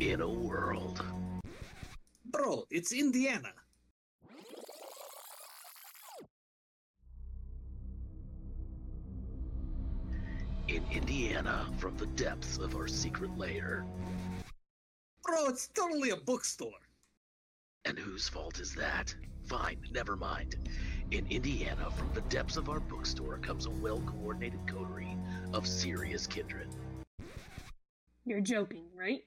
in a world. Bro, it's Indiana. In Indiana, from the depths of our secret lair. Bro, it's totally a bookstore. And whose fault is that? Fine, never mind. In Indiana, from the depths of our bookstore comes a well coordinated coterie of serious kindred. You're joking, right?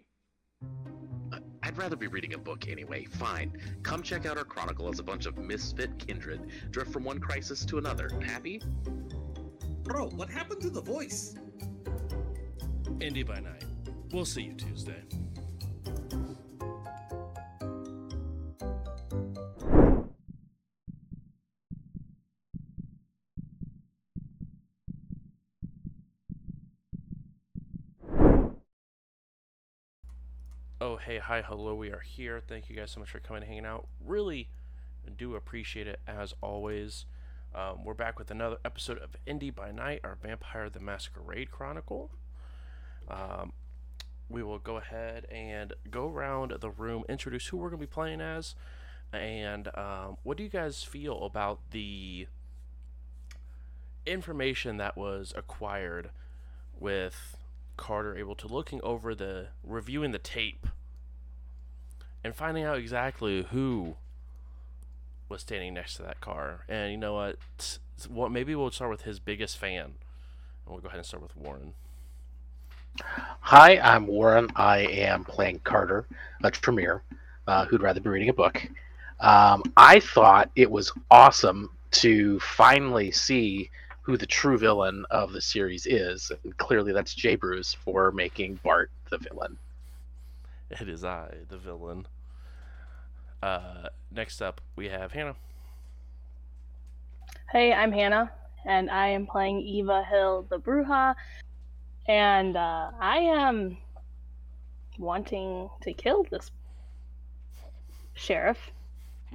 I- I'd rather be reading a book anyway. Fine. Come check out our chronicle as a bunch of misfit kindred drift from one crisis to another. Happy? Bro, what happened to the voice? Indy by night. We'll see you Tuesday. Hey, hi, hello, we are here. Thank you guys so much for coming hanging out. Really do appreciate it as always. Um, we're back with another episode of Indy by Night, our Vampire the Masquerade Chronicle. Um, we will go ahead and go around the room, introduce who we're going to be playing as, and um, what do you guys feel about the information that was acquired with Carter able to looking over the reviewing the tape and finding out exactly who was standing next to that car. And you know what? What maybe we'll start with his biggest fan. And we'll go ahead and start with Warren. Hi, I'm Warren. I am playing Carter, a Tremere, uh, who'd rather be reading a book. Um, I thought it was awesome to finally see who the true villain of the series is. And clearly, that's Jay Bruce for making Bart the villain. It is I, the villain. Uh, next up, we have Hannah. Hey, I'm Hannah, and I am playing Eva Hill the Brujah, and uh, I am wanting to kill this sheriff,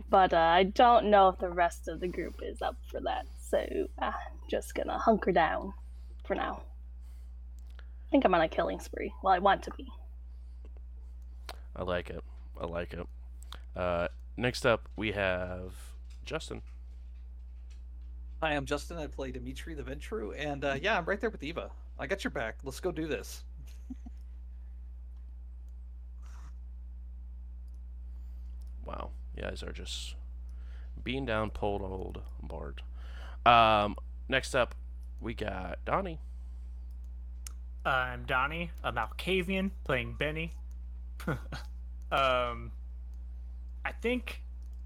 but uh, I don't know if the rest of the group is up for that, so I'm just gonna hunker down for now. I think I'm on a killing spree. Well, I want to be. I like it. I like it. Uh, next up, we have Justin. Hi, I'm Justin. I play Dimitri the Ventrue, and uh, yeah, I'm right there with Eva. I got your back. Let's go do this. Wow, you guys are just being down pulled old Bart. Um, next up, we got Donnie. I'm Donnie, a Malkavian playing Benny. um, I think,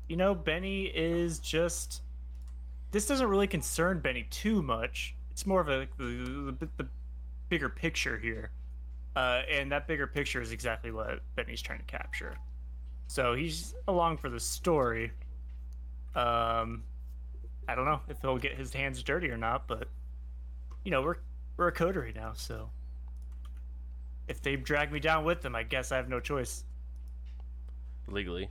you know, Benny is just. This doesn't really concern Benny too much. It's more of a the, the, the bigger picture here, uh, and that bigger picture is exactly what Benny's trying to capture. So he's along for the story. Um, I don't know if he'll get his hands dirty or not, but you know, we're we're a coterie now, so if they drag me down with them, I guess I have no choice. Legally.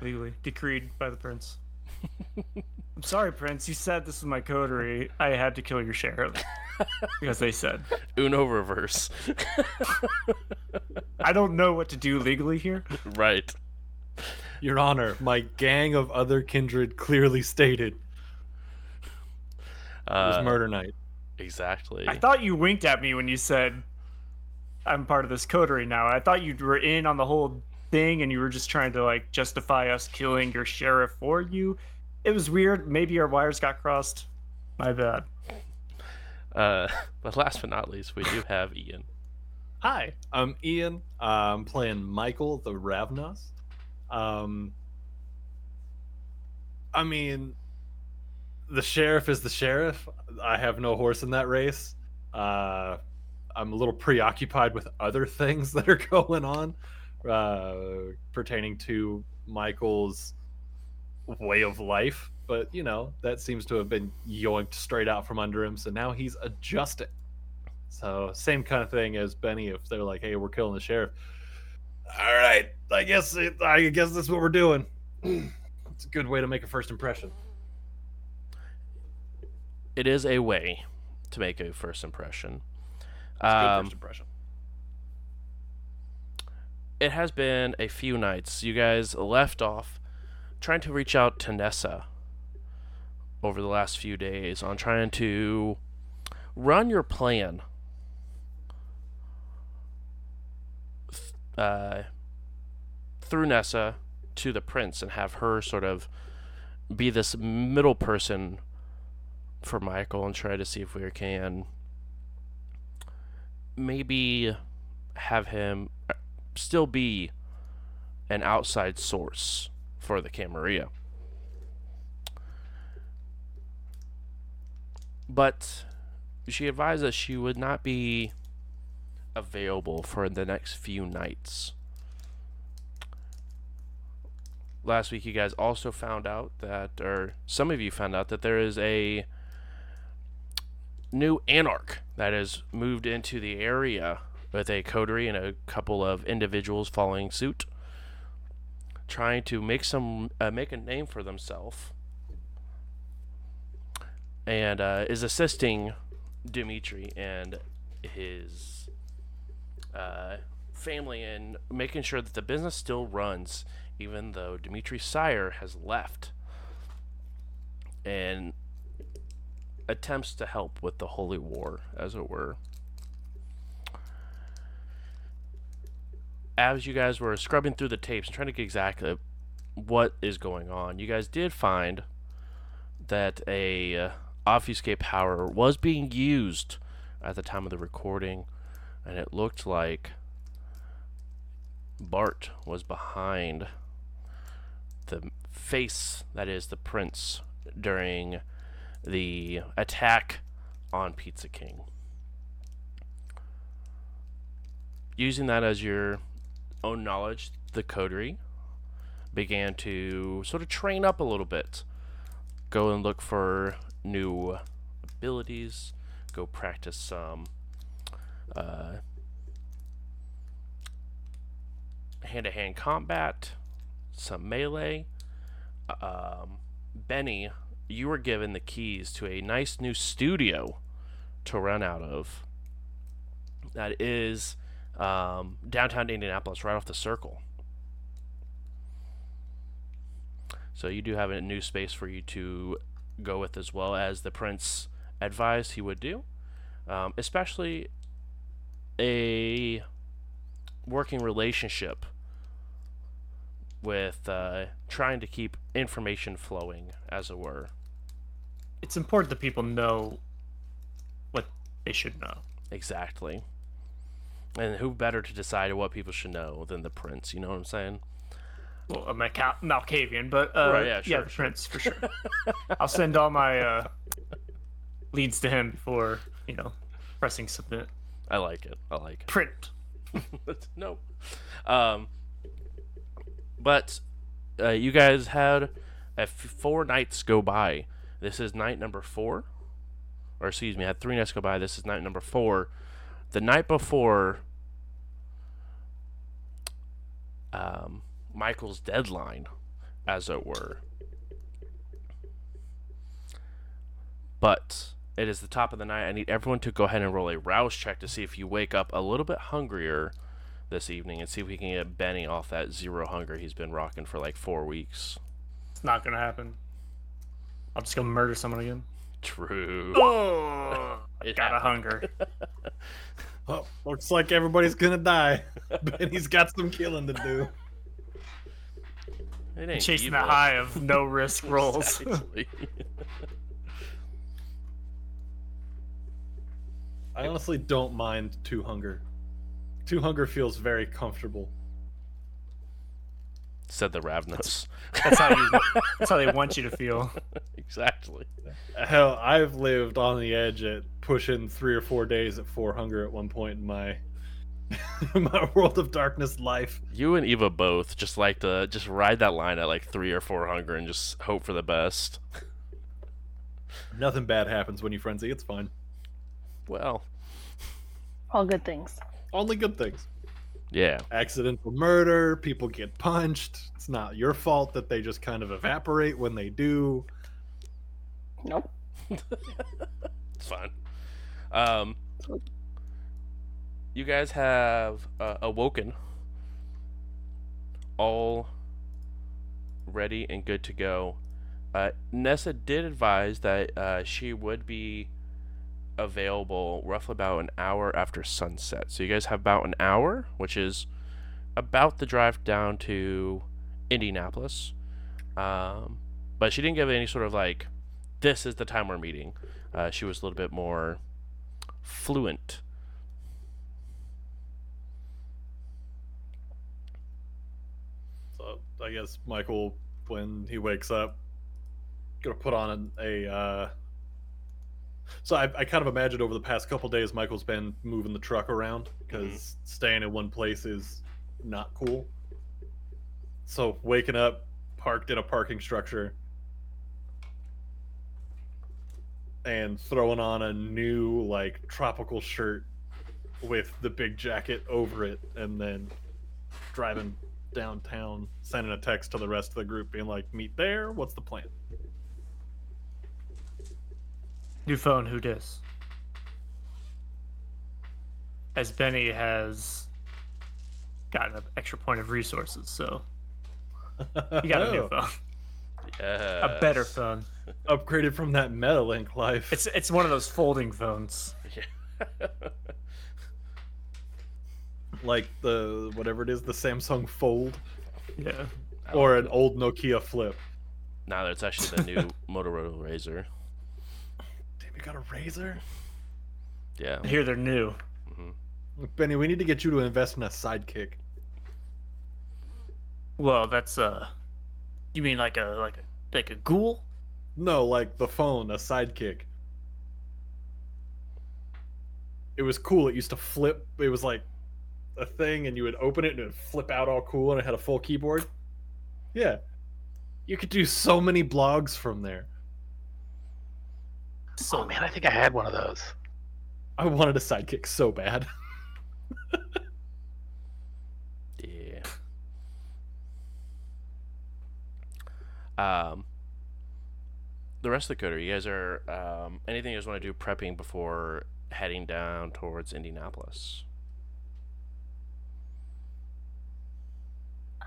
Legally decreed by the prince. I'm sorry, Prince. You said this was my coterie. I had to kill your sheriff because they said. Uno reverse. I don't know what to do legally here. right. Your Honor, my gang of other kindred clearly stated it was Uh, murder night. Exactly. I thought you winked at me when you said I'm part of this coterie now. I thought you were in on the whole thing and you were just trying to like justify us killing your sheriff for you. It was weird. Maybe our wires got crossed. My bad. Uh, but last but not least, we do have Ian. Hi, I'm Ian. I'm playing Michael the Ravnos. Um, I mean, the sheriff is the sheriff. I have no horse in that race. Uh, I'm a little preoccupied with other things that are going on uh, pertaining to Michael's way of life. But, you know, that seems to have been yoinked straight out from under him. So now he's adjusting. So same kind of thing as Benny. If they're like, "Hey, we're killing the sheriff," all right, I guess it, I guess that's what we're doing. it's a good way to make a first impression. It is a way to make a first impression. It's a good Um, first impression. It has been a few nights. You guys left off trying to reach out to Nessa over the last few days on trying to run your plan. Uh, through Nessa to the prince and have her sort of be this middle person for Michael and try to see if we can maybe have him still be an outside source for the Camarilla. But she advised us she would not be available for the next few nights. Last week, you guys also found out that, or some of you found out that there is a new anarch that has moved into the area with a coterie and a couple of individuals following suit, trying to make some uh, make a name for themselves, and uh, is assisting Dimitri and his uh, family in making sure that the business still runs, even though Dimitri's sire has left. And attempts to help with the holy war, as it were. As you guys were scrubbing through the tapes and trying to get exactly what is going on, you guys did find that a uh, obfuscate power was being used at the time of the recording, and it looked like Bart was behind the face that is the prince during the attack on Pizza King. Using that as your own knowledge, the coterie began to sort of train up a little bit. Go and look for new abilities, go practice some uh, hand-to-hand combat, some melee. Um, Benny you were given the keys to a nice new studio to run out of. That is um, downtown Indianapolis, right off the circle. So you do have a new space for you to go with, as well as the prince advised he would do, um, especially a working relationship with uh, trying to keep information flowing, as it were. It's important that people know what they should know. Exactly. And who better to decide what people should know than the prince? You know what I'm saying? Well, a Malca- Malkavian, but uh, Right, yeah, sure, the sure. prince for sure. I'll send all my uh, leads to him before you know pressing submit. I like it. I like it. Print. no. Um, but uh, you guys had f- four nights go by. This is night number four. Or excuse me, I had three nights go by. This is night number four. The night before um, Michael's deadline, as it were. But it is the top of the night. I need everyone to go ahead and roll a rouse check to see if you wake up a little bit hungrier this evening and see if we can get Benny off that zero hunger he's been rocking for like four weeks. It's not gonna happen. I'm just gonna murder someone again. True. Oh, It got a hunger. Oh, looks like everybody's gonna die. Benny's got some killing to do. It ain't Chasing evil. the high of no risk rolls. I honestly don't mind two hunger. Two hunger feels very comfortable. Said the Ravnos. That's how you. That's how they want you to feel. exactly. Hell, I've lived on the edge at pushing three or four days at four hunger at one point in my my world of darkness life. You and Eva both just like to just ride that line at like three or four hunger and just hope for the best. Nothing bad happens when you frenzy. It's fine. Well, All good things. Only good things. yeah. Accidental murder. People get punched. It's not your fault that they just kind of evaporate when they do. Nope. It's fine. Um, you guys have uh, awoken all ready and good to go. Uh, Nessa did advise that uh, she would be available roughly about an hour after sunset. So you guys have about an hour, which is about the drive down to Indianapolis. Um, but she didn't give any sort of like, this is the time we're meeting. Uh, she was a little bit more fluent. So I guess Michael, when he wakes up, gonna put on a. Uh... So I, I kind of imagined over the past couple days, Michael's been moving the truck around because staying in one place is not cool. So waking up, parked in a parking structure, and throwing on a new like tropical shirt with the big jacket over it, and then driving downtown, sending a text to the rest of the group, being like, "Meet there. What's the plan?" New phone, who dis? As Benny has gotten an extra point of resources, so you got a new oh. phone, a better phone. Upgraded from that Metalink life. It's it's one of those folding phones. Yeah. like the whatever it is, the Samsung Fold Yeah. or an old Nokia Flip. Now it's actually the new Motorola Razr. Damn, you got a razor, Yeah. I hear they're new. hmm Benny. We need to get you to invest in a sidekick. Well, that's uh, you mean like a like a like a ghoul? No, like the phone, a sidekick. It was cool. It used to flip. It was like a thing, and you would open it and it would flip out all cool, and it had a full keyboard. Yeah, you could do so many blogs from there. So oh man, I think I had one of those. I wanted a sidekick so bad. Yeah. Um. The rest of the coder, you guys are um, anything you guys want to do prepping before heading down towards Indianapolis?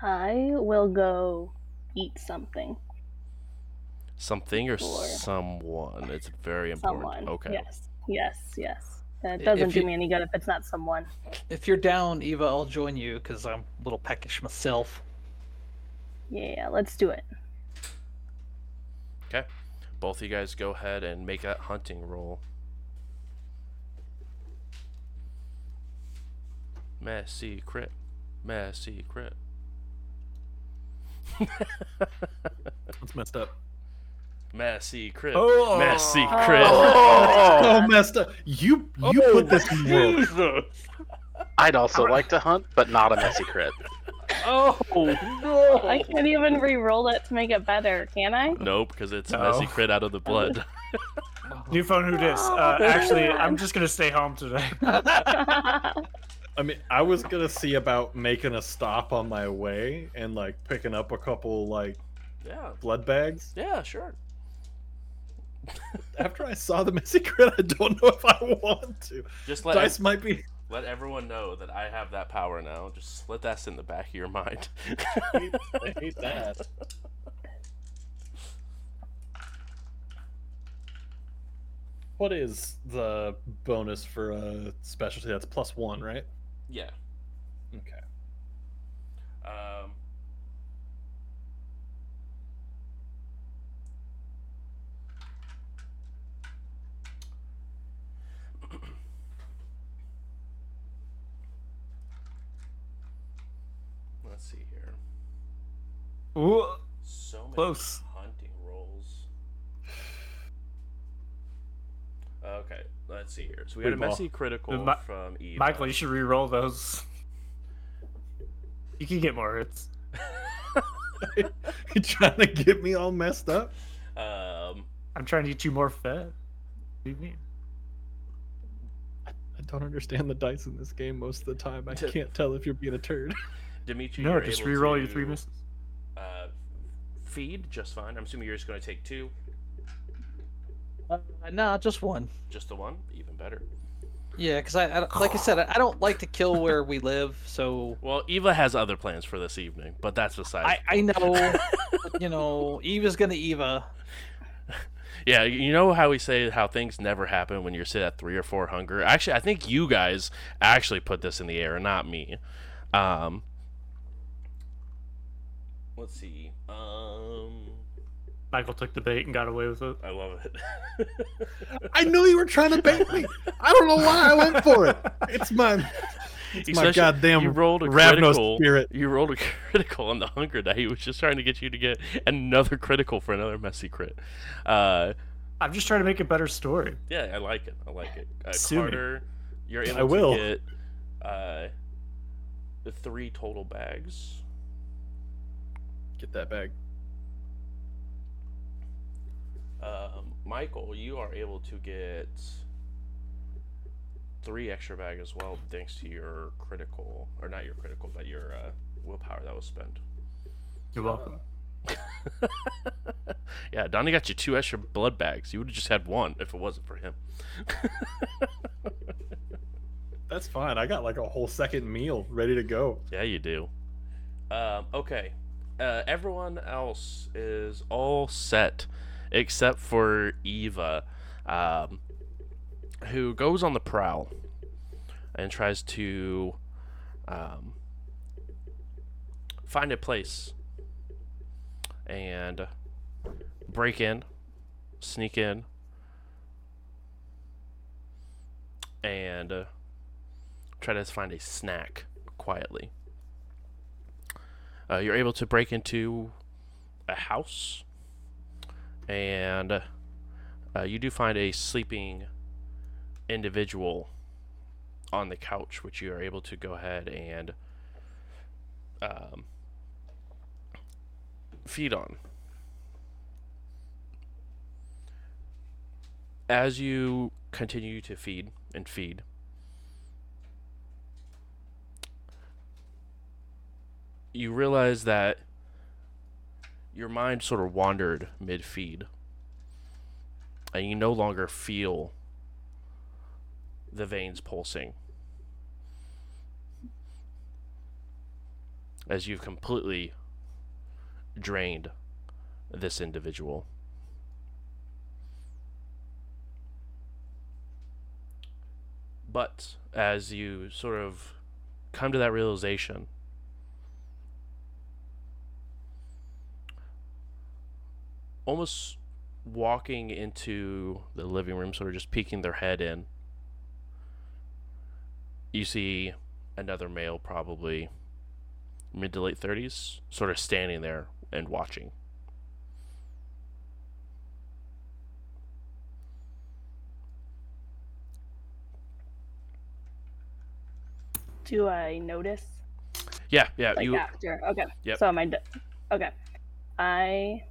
I will go eat something. Something or Or- someone? It's very important. Someone. Okay. Yes. Yes. Yes. It doesn't do me any good if it's not someone. If you're down, Eva, I'll join you because I'm a little peckish myself. Yeah. Let's do it. Okay. Both of you guys go ahead and make that hunting roll. Messy crit. Messy crit. That's messed up. Messy crit. Oh. Messy oh. crit. Oh, oh messed up. You you put this in the world. I'd also like to hunt, but not a messy crit. Oh no! I can't even re-roll it to make it better, can I? Nope, because it's No. messy crit out of the blood. New phone, who dis? Uh, actually, I'm just gonna stay home today. I mean, I was gonna see about making a stop on my way and like picking up a couple like yeah. blood bags. Yeah, sure. After I saw the messy crit, I don't know if I want to. Just let Dice might be. Let everyone know that I have that power now. Just let that sit in the back of your mind. I hate that. What is the bonus for a specialty? That's plus one, right? yeah. Okay. Um, let's see here. Ooh, So many Close. hunting rolls. Okay, let's see here. So we had a Wait, well, messy critical Mi- from Eva. Michael, you should re-roll those. You can get more hits. you trying to get me all messed up? um, I'm trying to get you more fed. What do you mean? I don't understand the dice in this game most of the time. I can't tell if you're being a turd. Dimitri, No, you're just able re-roll your three misses. Uh, feed just fine. I'm assuming you're just going to take two, Uh, nah, just one. just the one, even better. Yeah, because I, I like I said, I don't like to kill where we live, so Well, Eva has other plans for this evening, but that's beside. I, I know, you know, Eva's gonna Eva. Yeah, you know how we say how things never happen when you're sit at three or four hunger. Actually, I think you guys actually put this in the air, not me. Um, let's see. Um, Michael took the bait and got away with it. I love it. I knew you were trying to bait me. I don't know why I went for it. It's my, it's my goddamn you rolled a Ravnos critical. spirit. You rolled a critical on the hunger die. He was just trying to get you to get another critical for another messy crit. Uh, I'm just trying to make a better story. yeah, I like it. I like it. Uh, Sue me. Carter, you're able I will. to get uh, the three total bags. Get that bag. Um, Michael, you are able to get three extra bag as well, thanks to your critical, or not your critical, but your uh, willpower that was spent. You're welcome. yeah, Donnie got you two extra blood bags. You would have just had one if it wasn't for him. That's fine. I got like a whole second meal ready to go. yeah, you do. Um, okay. Uh, everyone else is all set except for Eva, um, who goes on the prowl and tries to um, find a place and break in, sneak in, and uh, try to find a snack quietly. Uh, you're able to break into a house, and uh, you do find a sleeping individual on the couch, which you are able to go ahead and um, feed on. As you continue to feed and feed, you realize that your mind sort of wandered mid feed, and you no longer feel the veins pulsing. As you've completely drained this individual. But as you sort of come to that realization, almost walking into the living room, sort of just peeking their head in, you see another male, probably mid to late 30s, sort of standing there and watching. Do I notice? Yeah, yeah, Like you after. Okay. Yep. So am I. Okay. I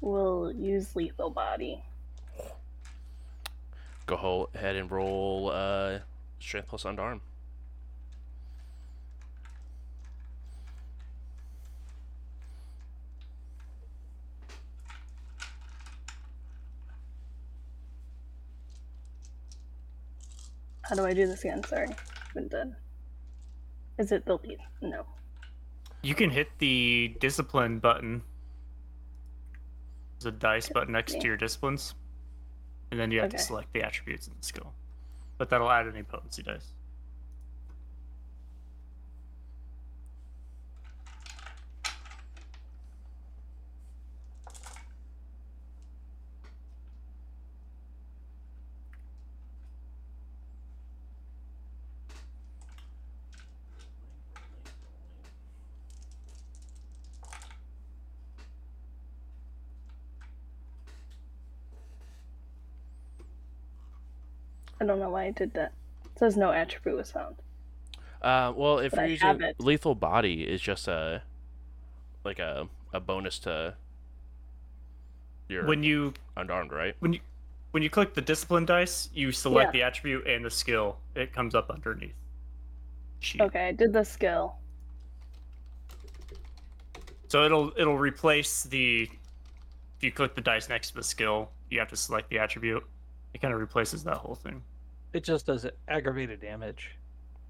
will use lethal body. go ho- ahead and roll uh, strength plus unarmed. How do I do this again? Sorry. I've Been done. Is it the lead? No. You can hit the discipline button. There's a dice button next to your disciplines. And then you have Okay. to select the attributes in the skill. But that'll add any potency dice. Don't know why I did that. It says no attribute was found. Uh, well, if But you're I using have it. lethal body, is just a like a a bonus to your When you unarmed, right? when you when you click the discipline dice, you select Yeah. the attribute and the skill. It comes up underneath. Sheet. Okay, I did the skill. So it'll it'll replace the if you click the dice next to the skill, you have to select the attribute. It kind of replaces that whole thing. It just does aggravated damage.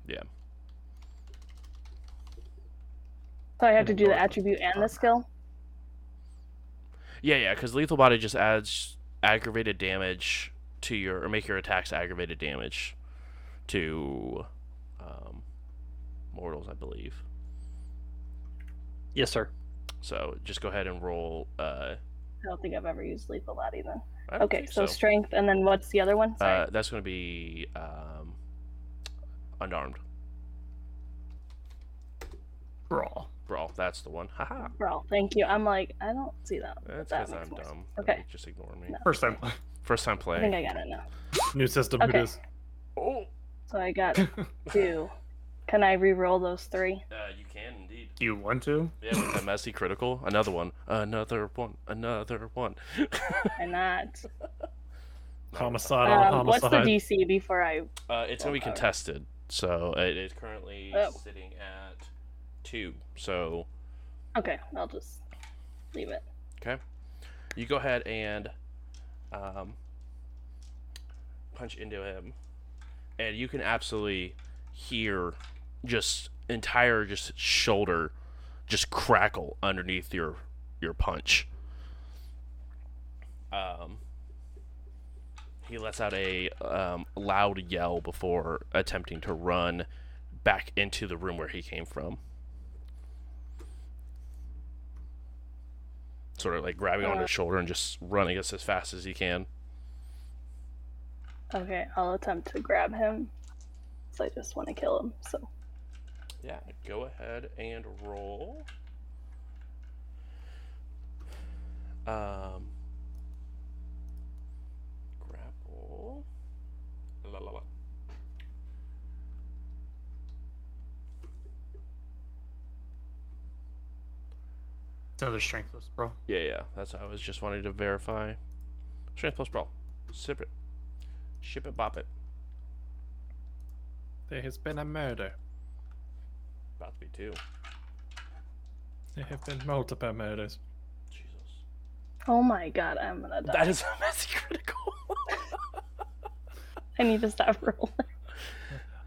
Yeah. So I have to do the attribute and the skill. Yeah, yeah, because lethal body just adds aggravated damage to your, or make your attacks aggravated damage to um, mortals, I believe. Yes, sir. So just go ahead and roll. Uh, I don't think I've ever used lethal body then. I don't Okay, think so, strength, and then what's the other one? Uh, that's going to be um, unarmed Brawl. brawl. That's the one. Haha. Brawl. Thank you. I'm like, I don't see that. That's because makes I'm more sense. dumb. Okay. Just ignore me. No. First time. First time playing. I think. I got it now. New system. Okay. It is. Oh. So I got two. Can I re-roll those three? Uh, you can indeed. Do you want to? Yeah, with the messy critical. Another one. Another one. Another one. Why not? Homicide on Um, what's the DC before I? Uh, it's gonna be contested, so it is currently Oh. sitting at two. So Okay, I'll just leave it. Okay. You go ahead and um, punch into him, and you can absolutely hear just entire just shoulder just crackle underneath your your punch. Um, he lets out a um, loud yell before attempting to run back into the room where he came from. Sort of like grabbing onto Uh. his shoulder and just running as as fast as he can. Okay, I'll attempt to grab him. So I just want to kill him. So Yeah, go ahead and roll. Um, grapple. La, la, la. It's another strengthless, bro. Yeah, yeah, that's I was just wanting to verify. Strength plus brawl. Sip it. Ship it, bop it. There has been a murder. About to be two. There have been multiple murders. Jesus. Oh my god, I'm gonna die. That is a messy critical. I need to stop rolling.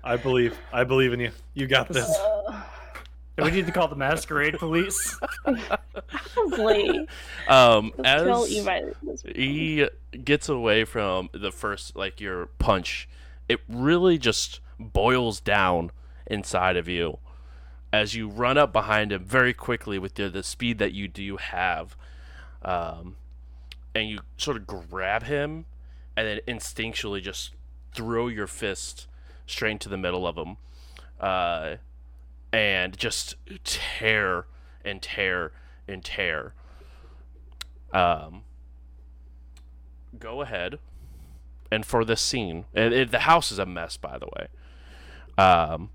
I believe. I believe in you. You got this. Uh, we need to call the masquerade police? probably. um, Let's as Eva this week. he gets away from the first like your punch it really just boils down inside of you as you run up behind him very quickly with the, the speed that you do have um, and you sort of grab him and then instinctually just throw your fist straight into the middle of him uh, and just tear and tear and tear. Um, go ahead. And for this scene the house is a mess by the way. Um,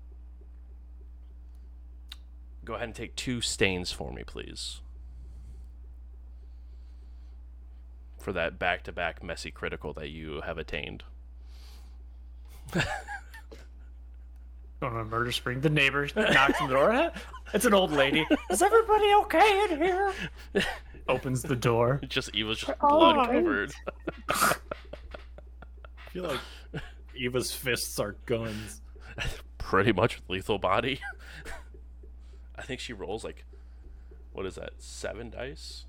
go ahead and take two stains for me please for that back-to-back messy critical that you have attained Going on a murder spree. The neighbor knocks on the door. It's an old lady. Is everybody okay in here? Opens the door. just eva's just blood right. covered I feel like Eva's fists are guns. pretty much lethal body i think she rolls like what is that seven dice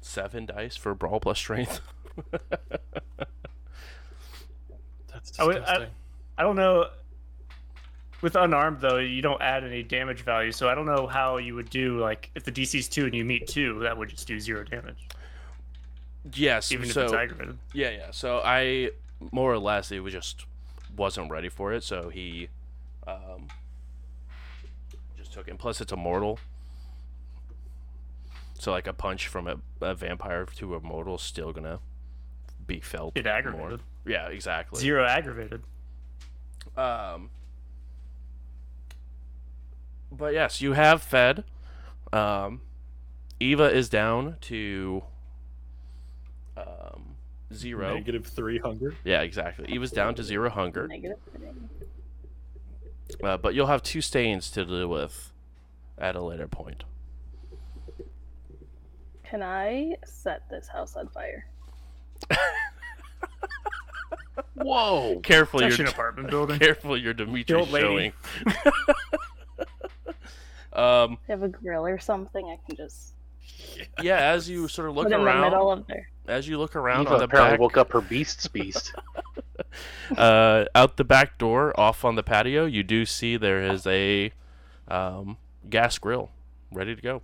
seven dice for brawl plus strength That's I would- I- I don't know. With unarmed though, you don't add any damage value, so I don't know how you would do like if the DC's two and you meet two, that would just do zero damage, yes even so if it's aggravated. yeah yeah so i more or less it was just wasn't ready for it so he um just took it and plus it's a mortal so like a punch from a, a vampire to a mortal is still gonna be felt It more. aggravated. yeah exactly Zero aggravated. Um, but yes, you have fed. Um, Eva is down to um, zero. Negative three hunger. Yeah, exactly. Eva's down to zero hunger. Negative. Uh, but you'll have two stains to deal with at a later point. Can I set this house on fire? Whoa! Careful, It's your an apartment building. careful, your Dimitri old lady. showing. um, They have a grill or something. I can just yeah, as you sort of look put in the middle of there. As you look around Eva on the apparently back, woke up her beast's beast. uh, out the back door, off on the patio, you do see there is a um, gas grill ready to go.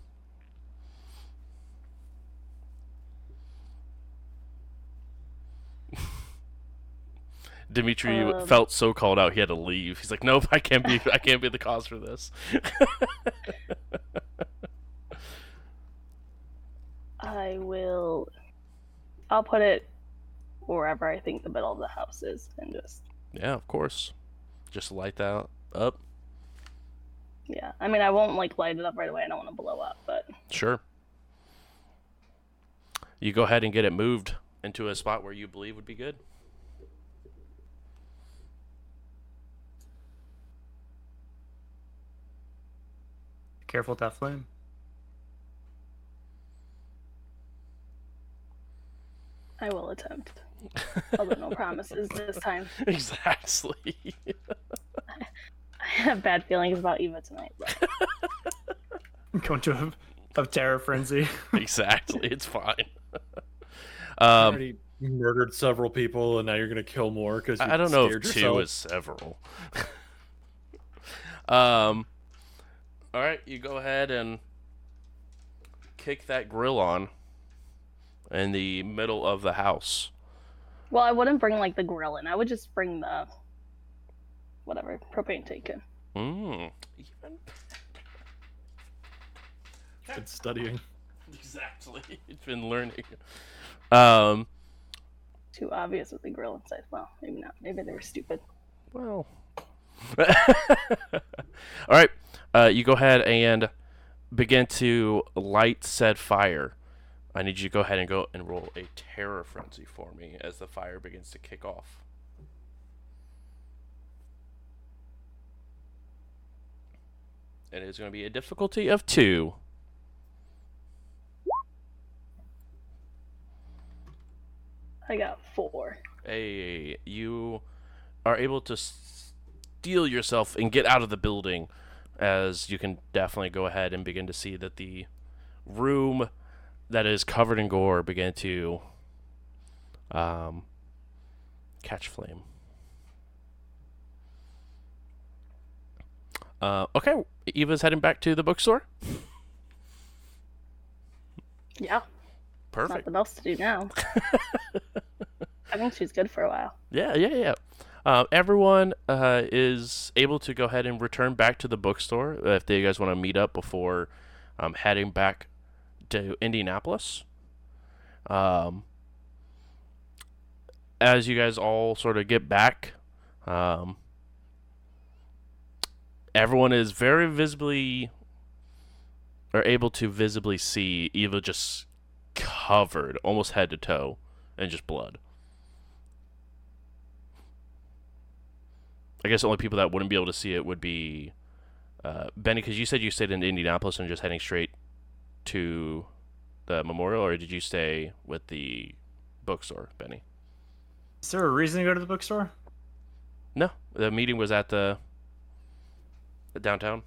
Dimitri Um, felt so called out he had to leave. He's like, "Nope, I can't be. I can't be the cause for this." I will. I'll put it wherever I think the middle of the house is, and just yeah, of course. Just light that up. yeah. I mean, I won't like light it up right away. I don't want to blow up, but Sure. You go ahead and get it moved into a spot where you believe would be good. Careful with that flame. I will attempt. Although no promises this time. exactly. I have bad feelings about Eva tonight. But Going to a, a terror frenzy. exactly. It's fine. You um, already murdered several people, and now you're gonna kill more because I I don't know if two is several. um, all right, you go ahead and kick that grill on in the middle of the house. well, I wouldn't bring like the grill in. I would just bring the whatever propane tank in. Mm. Even Good studying. exactly. It's been learning. Um. Too obvious with the grill inside. Well, maybe not. Maybe they were stupid. Well. All right. Uh, you go ahead and begin to light said fire. I need you to go ahead and go and roll a terror frenzy for me as the fire begins to kick off. And it is going to be a difficulty of two. I got four. a you are able to steel yourself and get out of the building as you can definitely go ahead and begin to see that the room that is covered in gore begin to um, catch flame uh, okay eva's heading back to the bookstore Yeah, perfect nothing else to do now. I think she's good for a while. Yeah, yeah, yeah. Um, everyone uh, is able to go ahead and return back to the bookstore uh, if you guys want to meet up before um, heading back to Indianapolis. Um, as you guys all sort of get back, um, everyone is very visibly or able to visibly see Eva just covered almost head to toe in just blood. I guess the only people that wouldn't be able to see it would be uh, Benny, because you said you stayed in Indianapolis and just heading straight to the memorial, or did you stay with the bookstore, Benny? Is there a reason to go to the bookstore? No, the meeting was at the, the downtown.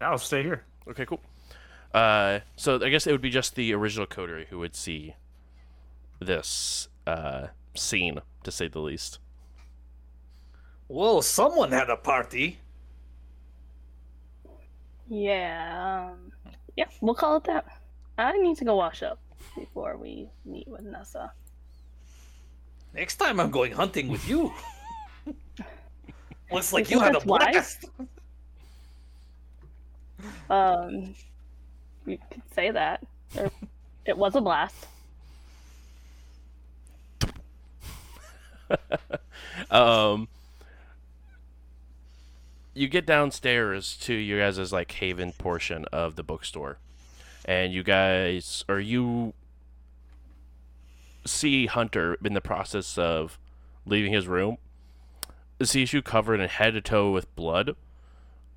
I'll stay here. Okay, cool. Uh, so I guess it would be just the original coterie who would see this uh, scene, to say the least. Well, someone had a party. Yeah. Um, yeah, we'll call it that. I need to go wash up before we meet with Nessa. Next time I'm going hunting with you. Looks like You you had a blast. Um, you could say that. Or, it was a blast. um, you get downstairs to you guys' like haven portion of the bookstore, and you guys or you see Hunter in the process of leaving his room. Sees you covered in head to toe with blood,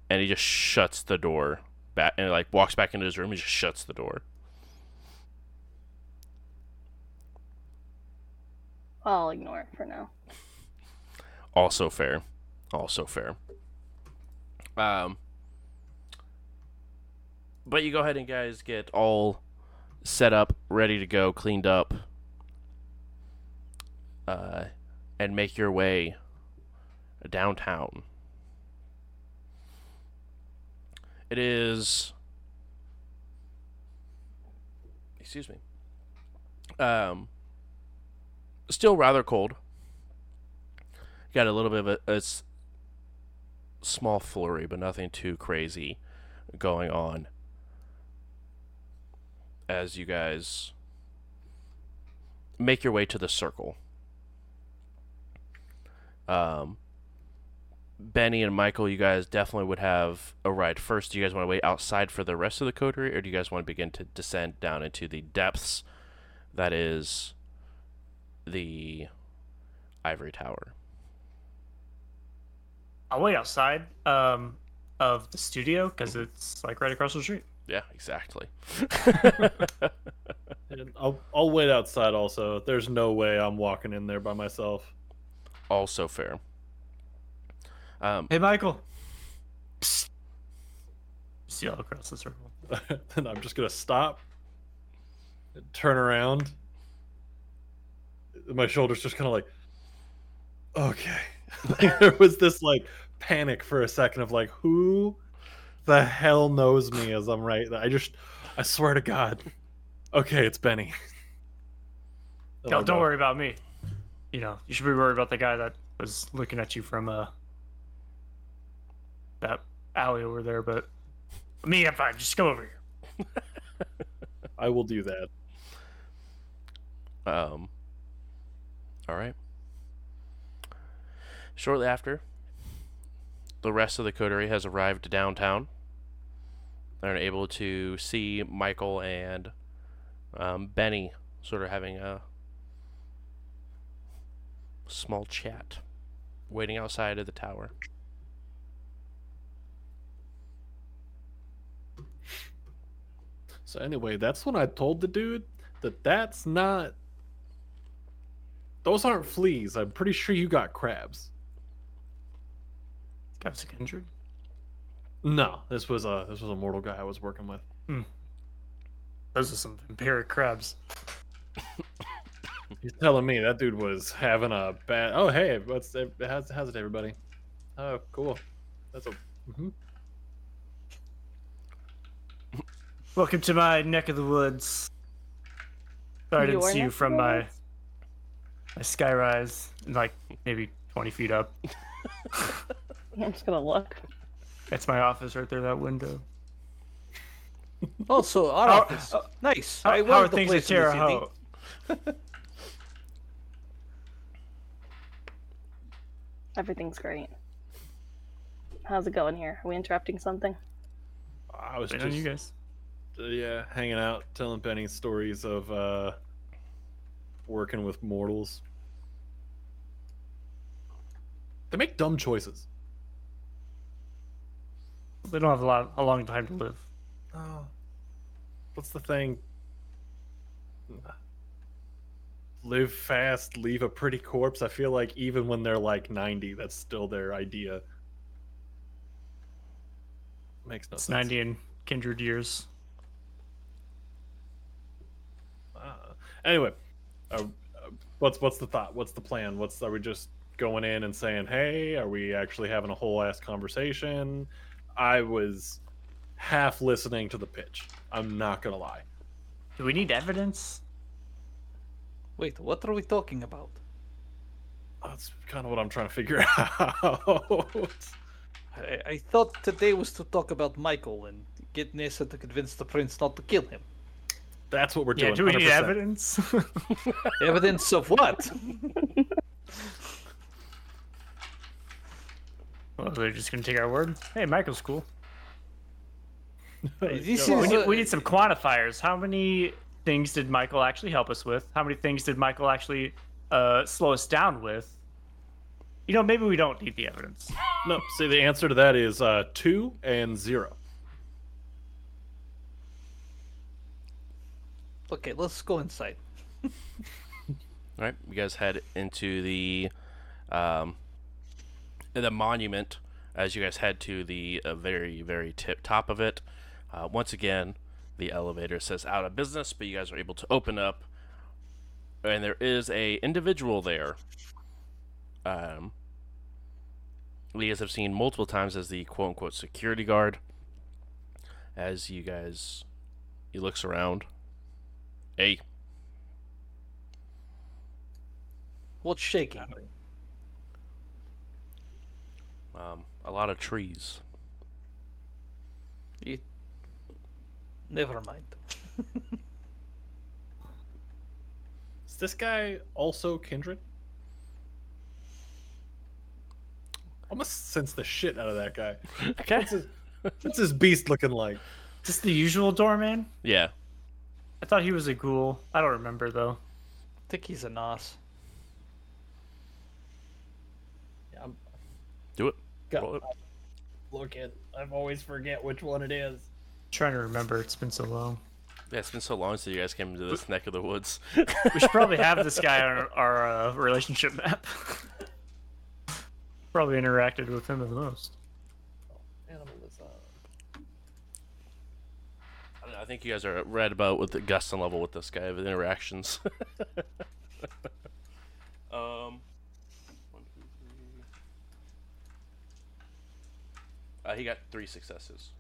and he just shuts the door back and like walks back into his room and just shuts the door. I'll ignore it for now. Also fair. Also fair. Um, but you go ahead and guys get all set up, ready to go, cleaned up, uh, and make your way downtown. It is. Excuse me. Um, still rather cold. Got a little bit of a, a small flurry, but nothing too crazy going on as you guys make your way to the circle. Um, Benny and Michael, you guys definitely would have a ride first. Do you guys want to wait outside for the rest of the coterie, or do you guys want to begin to descend down into the depths that is the ivory tower? I'll wait outside um, of the studio because it's like right across the street. Yeah, exactly. And I'll I'll wait outside. Also, there's no way I'm walking in there by myself. also fair. Um, Hey, Michael. Psst. See all across the circle. then I'm just gonna stop, and turn around. My shoulders just kind of like, okay. There was this like panic for a second of like, who the hell knows me as I'm right? I just, I swear to God. Okay, it's Benny. And No, don't go, worry about me. You know, you should be worried about the guy that was looking at you from uh that alley over there. But me, I'm fine. Just come over here. I will do that. Um, all right. Shortly after, the rest of the coterie has arrived downtown. They're able to see Michael and um, Benny sort of having a small chat, waiting outside of the tower. So anyway, that's when I told the dude that that's not. Those aren't fleas. I'm pretty sure you got crabs. Guy was injured. No, this was a this was a mortal guy I was working with. Those are some vampiric crabs. He's telling me that dude was having a bad. Oh hey, what's how's how's it everybody? Oh cool. That's a. mhm. Welcome to my neck of the woods. Sorry I didn't Your see you from my my sky rise, like maybe 20 feet up. I'm just gonna look. That's my office right there, that window. Also, our How- office. nice. How, I how love are the things at place in the Terre. Haute? Everything's great. How's it going here? Are we interrupting something? I was Waiting just on you guys. uh, yeah hanging out, telling Benny stories of uh working with mortals. They make dumb choices. They don't have a lot, a long time to live. Oh. What's the thing? Live fast, leave a pretty corpse. I feel like even when they're like 90, that's still their idea. Makes no It's sense. 90 in kindred years. Uh, anyway, uh, uh, what's what's the thought? What's the plan? What's are we just going in and saying, "Hey, are we actually having a whole ass conversation?" I was half listening to the pitch. I'm not gonna lie. Do we need evidence? Wait, what are we talking about? That's kind of what I'm trying to figure out. I, I thought today was to talk about Michael and get Nessa to convince the prince not to kill him. That's what we're doing. Yeah, doing. do we need 100%. evidence? Evidence of what? well, they're just gonna take our word. Hey, Michael's cool. This Go We is, need, we need some quantifiers. How many things did Michael actually help us with? How many things did Michael actually uh, slow us down with? You know, maybe we don't need the evidence. No, see, the answer to that is uh, two and zero. Okay, let's go inside. All right, you guys head into the um, the monument as you guys head to the uh, very very tip top of it. Uh, once again, the elevator says out of business, but you guys are able to open up, and there is a individual there. Um, you guys have seen multiple times as the quote unquote security guard. As you guys, he looks around. Hey, What's shaking? Um, a lot of trees. You... Never mind. Is this guy also kindred? I must sense the shit out of that guy. Okay. What's his, what's his beast looking like? Just the usual doorman. Yeah. I thought he was a ghoul. I don't remember though. I think he's a nos. Yeah, I'm Do it. Got Roll it. look at. I've always forget which one it is. trying to remember. It's been so long. Yeah, it's been so long since you guys came into this neck of the woods. We should probably have this guy on our, our uh, relationship map. probably interacted with him the most. Animal is uh, I I think you guys are right about with the Guston level with this guy with interactions. um, one, two, three. Uh, he got three successes.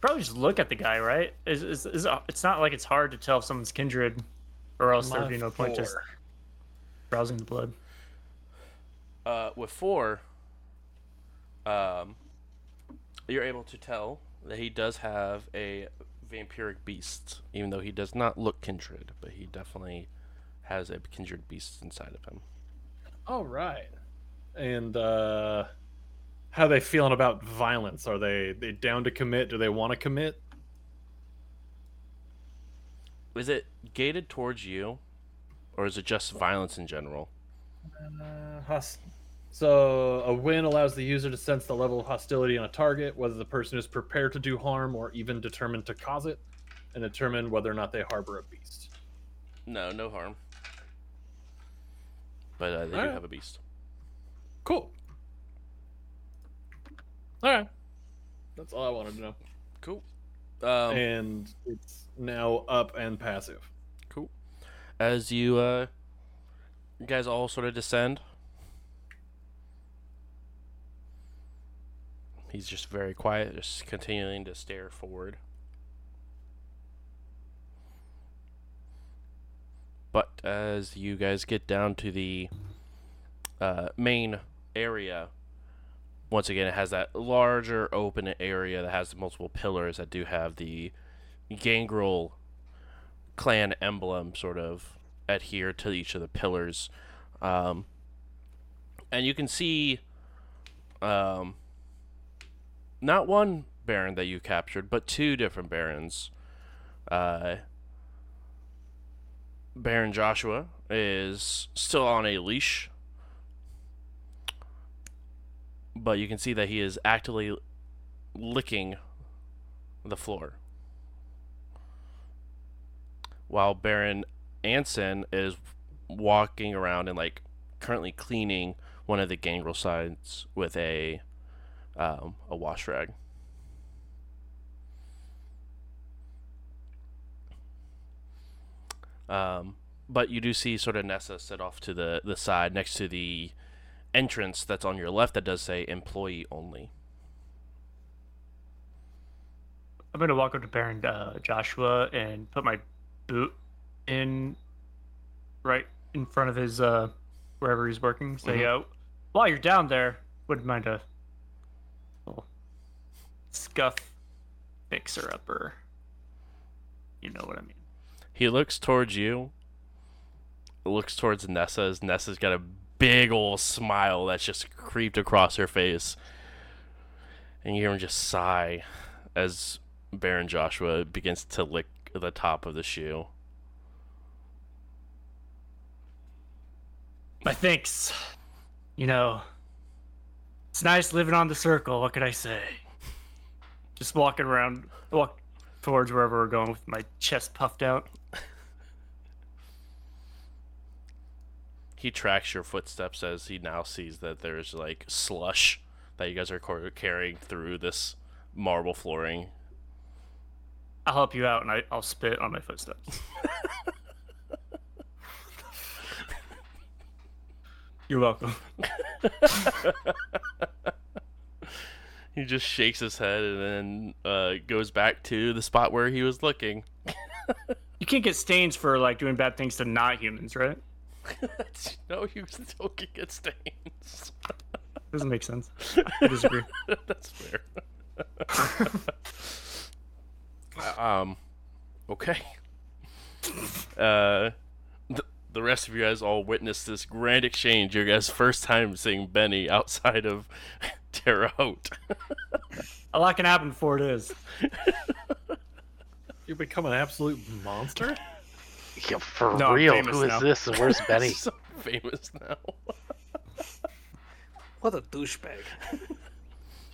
Probably just look at the guy, right? Is, is, is, it's not like it's hard to tell if someone's kindred, or else there'd be no point just four. rousing the blood. Uh, with four, um, you're able to tell that he does have a vampiric beast, even though he does not look kindred, but he definitely has a kindred beast inside of him. All right. And uh how they feeling about violence? Are they they down to commit? Do they want to commit? Is it gated towards you, or is it just violence in general? Uh, hos- so a win allows the user to sense the level of hostility on a target, whether the person is prepared to do harm or even determined to cause it, and determine whether or not they harbor a beast. No, no harm. But uh, they do Alright. have a beast. Cool. All right. That's all I wanted to know. Cool. Um, and it's now up and passive. Cool. As you uh you guys all sort of descend. He's just very quiet, just continuing to stare forward. But as you guys get down to the uh, main area, once again, it has that larger open area that has multiple pillars that do have the gangrel clan emblem sort of adhere to each of the pillars. Um, and you can see um, not one baron that you captured, but two different barons. Uh, Baron Joshua is still on a leash, but you can see that he is actively licking the floor while Baron Anson is walking around and like currently cleaning one of the gangrel sides with a um, a wash rag. Um, but you do see sort of Nessa sit off to the, the side next to the entrance that's on your left that does say employee only. I'm gonna walk up to Baron uh, Joshua and put my boot in right in front of his uh wherever he's working. Say, Mhm. uh, while you're down there, wouldn't mind a little scuff fixer upper. You know what I mean? He looks towards you. Looks towards Nessa as Nessa's got a big old smile that's just creeped across her face. And you hear him just sigh as Baron Joshua begins to lick the top of the shoe. My thanks. You know, it's nice living on the circle. What could I say? Just walking around, walk towards wherever we're going with my chest puffed out. He tracks your footsteps as he now sees that there's like slush that you guys are carrying through this marble flooring. I'll help you out, and I, I'll spit on my footsteps. You're welcome. He just shakes his head and then uh, goes back to the spot where he was looking. You can't get stains for like doing bad things to not humans, right? no, you still can get stains. Doesn't make sense. I disagree. That's fair. um, okay. Uh, the, the rest of you guys all witnessed this grand exchange. Your guys' first time seeing Benny outside of Terre Haute. A lot can happen before it is. You become an absolute monster. Yeah, for No, real, who is now. this and where's Benny? so famous now. What a douchebag.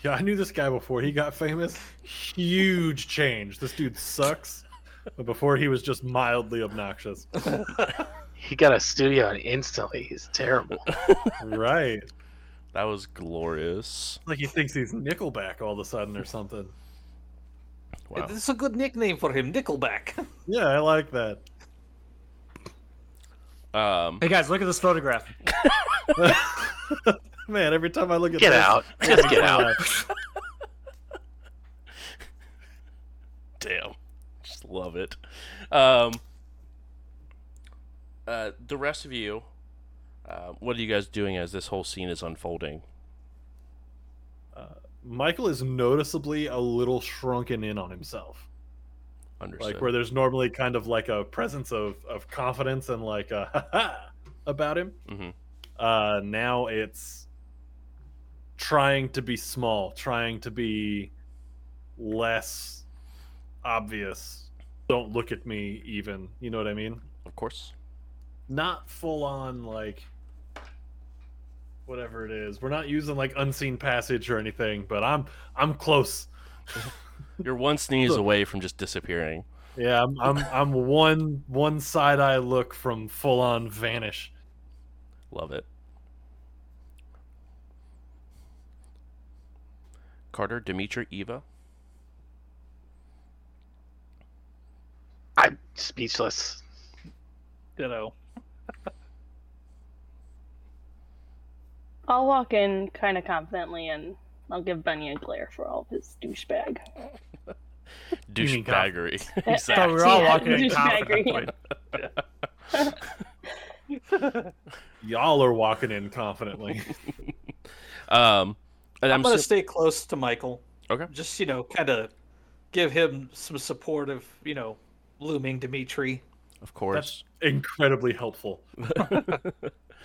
Yeah, I knew this guy before he got famous. Huge change. This dude sucks. But before he was just mildly obnoxious. he got a studio and instantly he's terrible. Right. That was glorious. Like he thinks he's Nickelback all of a sudden or something. Wow. This is a good nickname for him, Nickelback. Yeah, I like that. Um, Hey guys, look at this photograph. Man, every time I look at Get this, out. Just get out. damn, just love it. Um, uh, the rest of you, uh, what are you guys doing as this whole scene is unfolding? Michael is noticeably a little shrunken in on himself. Understood. Like where there's normally kind of like a presence of, of confidence and like a about him. Mhm. Uh, now it's trying to be small, trying to be less obvious. Don't look at me, even. You know what I mean? of course. Not full on like whatever it is. We're not using like unseen passage or anything, but I'm I'm close. You're one sneeze away from just disappearing. Yeah, I'm I'm, I'm one one side eye look from full on vanish. Love it. Carter, Dimitri, Eva. I'm speechless. Ditto. I'll walk in kind of confidently and I'll give Benny a glare for all of his douchebag. You Douchebaggery. I So we we're all Yeah, walking in confidently. Y'all are walking in confidently. um, and I'm, I'm, gonna su- stay close to Michael. Okay. Just you know, kind of give him some support of you know, looming Dimitri. of course. That's Incredibly helpful.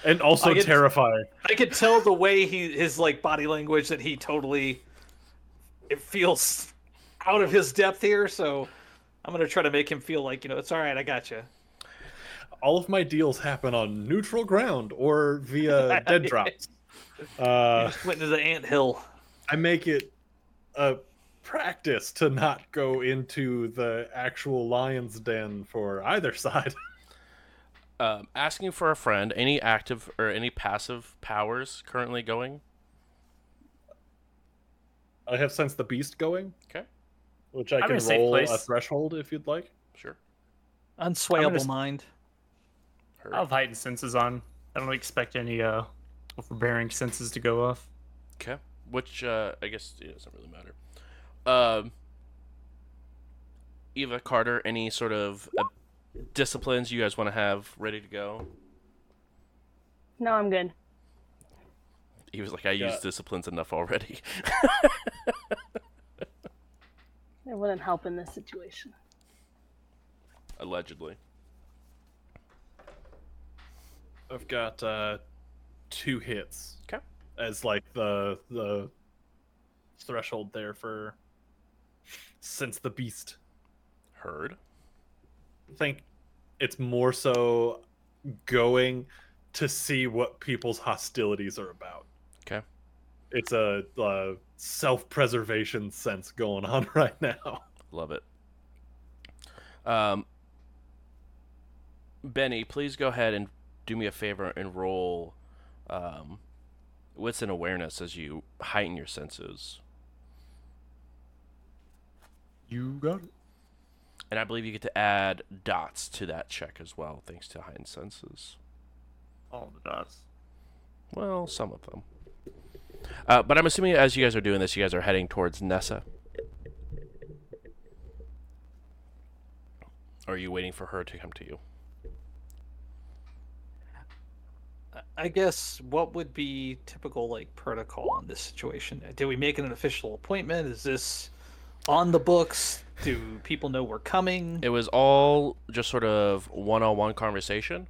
And also I terrifying. I could tell the way he his like body language that he totally it feels out of his depth here. So I'm gonna try to make him feel like you know it's all right. I got you. All of my deals happen on neutral ground or via dead drops. Uh, Went into the ant hill. I make it a practice to not go into the actual lion's den for either side. Um, asking for a friend. Any active or any passive powers currently going? I have sensed the beast going. Okay. Which I I'm in can a safe roll a threshold if you'd like. Sure. Unswayable just- mind. Heard. I'll have heightened senses on. I don't expect any uh overbearing senses to go off. Okay. Which uh, I guess it doesn't really matter. Um, Eva Carter, any sort of uh, disciplines you guys want to have ready to go? No, I'm good. He was like, I Yeah. use disciplines enough already. It wouldn't help in this situation. Allegedly. I've got uh, two hits. Okay. As like the the threshold there for sense the beast. Heard. I think it's more so going to see what people's hostilities are about. Okay. It's a, uh self-preservation sense going on right now. Love it. Um, Benny, please go ahead and do me a favor and roll um, wits and awareness as you heighten your senses. You got it. And I believe you get to add dots to that check as well, thanks to heightened senses. All the dots. Well, some of them. Uh, but I'm assuming as you guys are doing this, you guys are heading towards Nessa. Or are you waiting for her to come to you? I guess what would be typical like protocol in this situation? Did we make an official appointment? Is this on the books? Do people know we're coming? It was all just sort of one-on-one conversation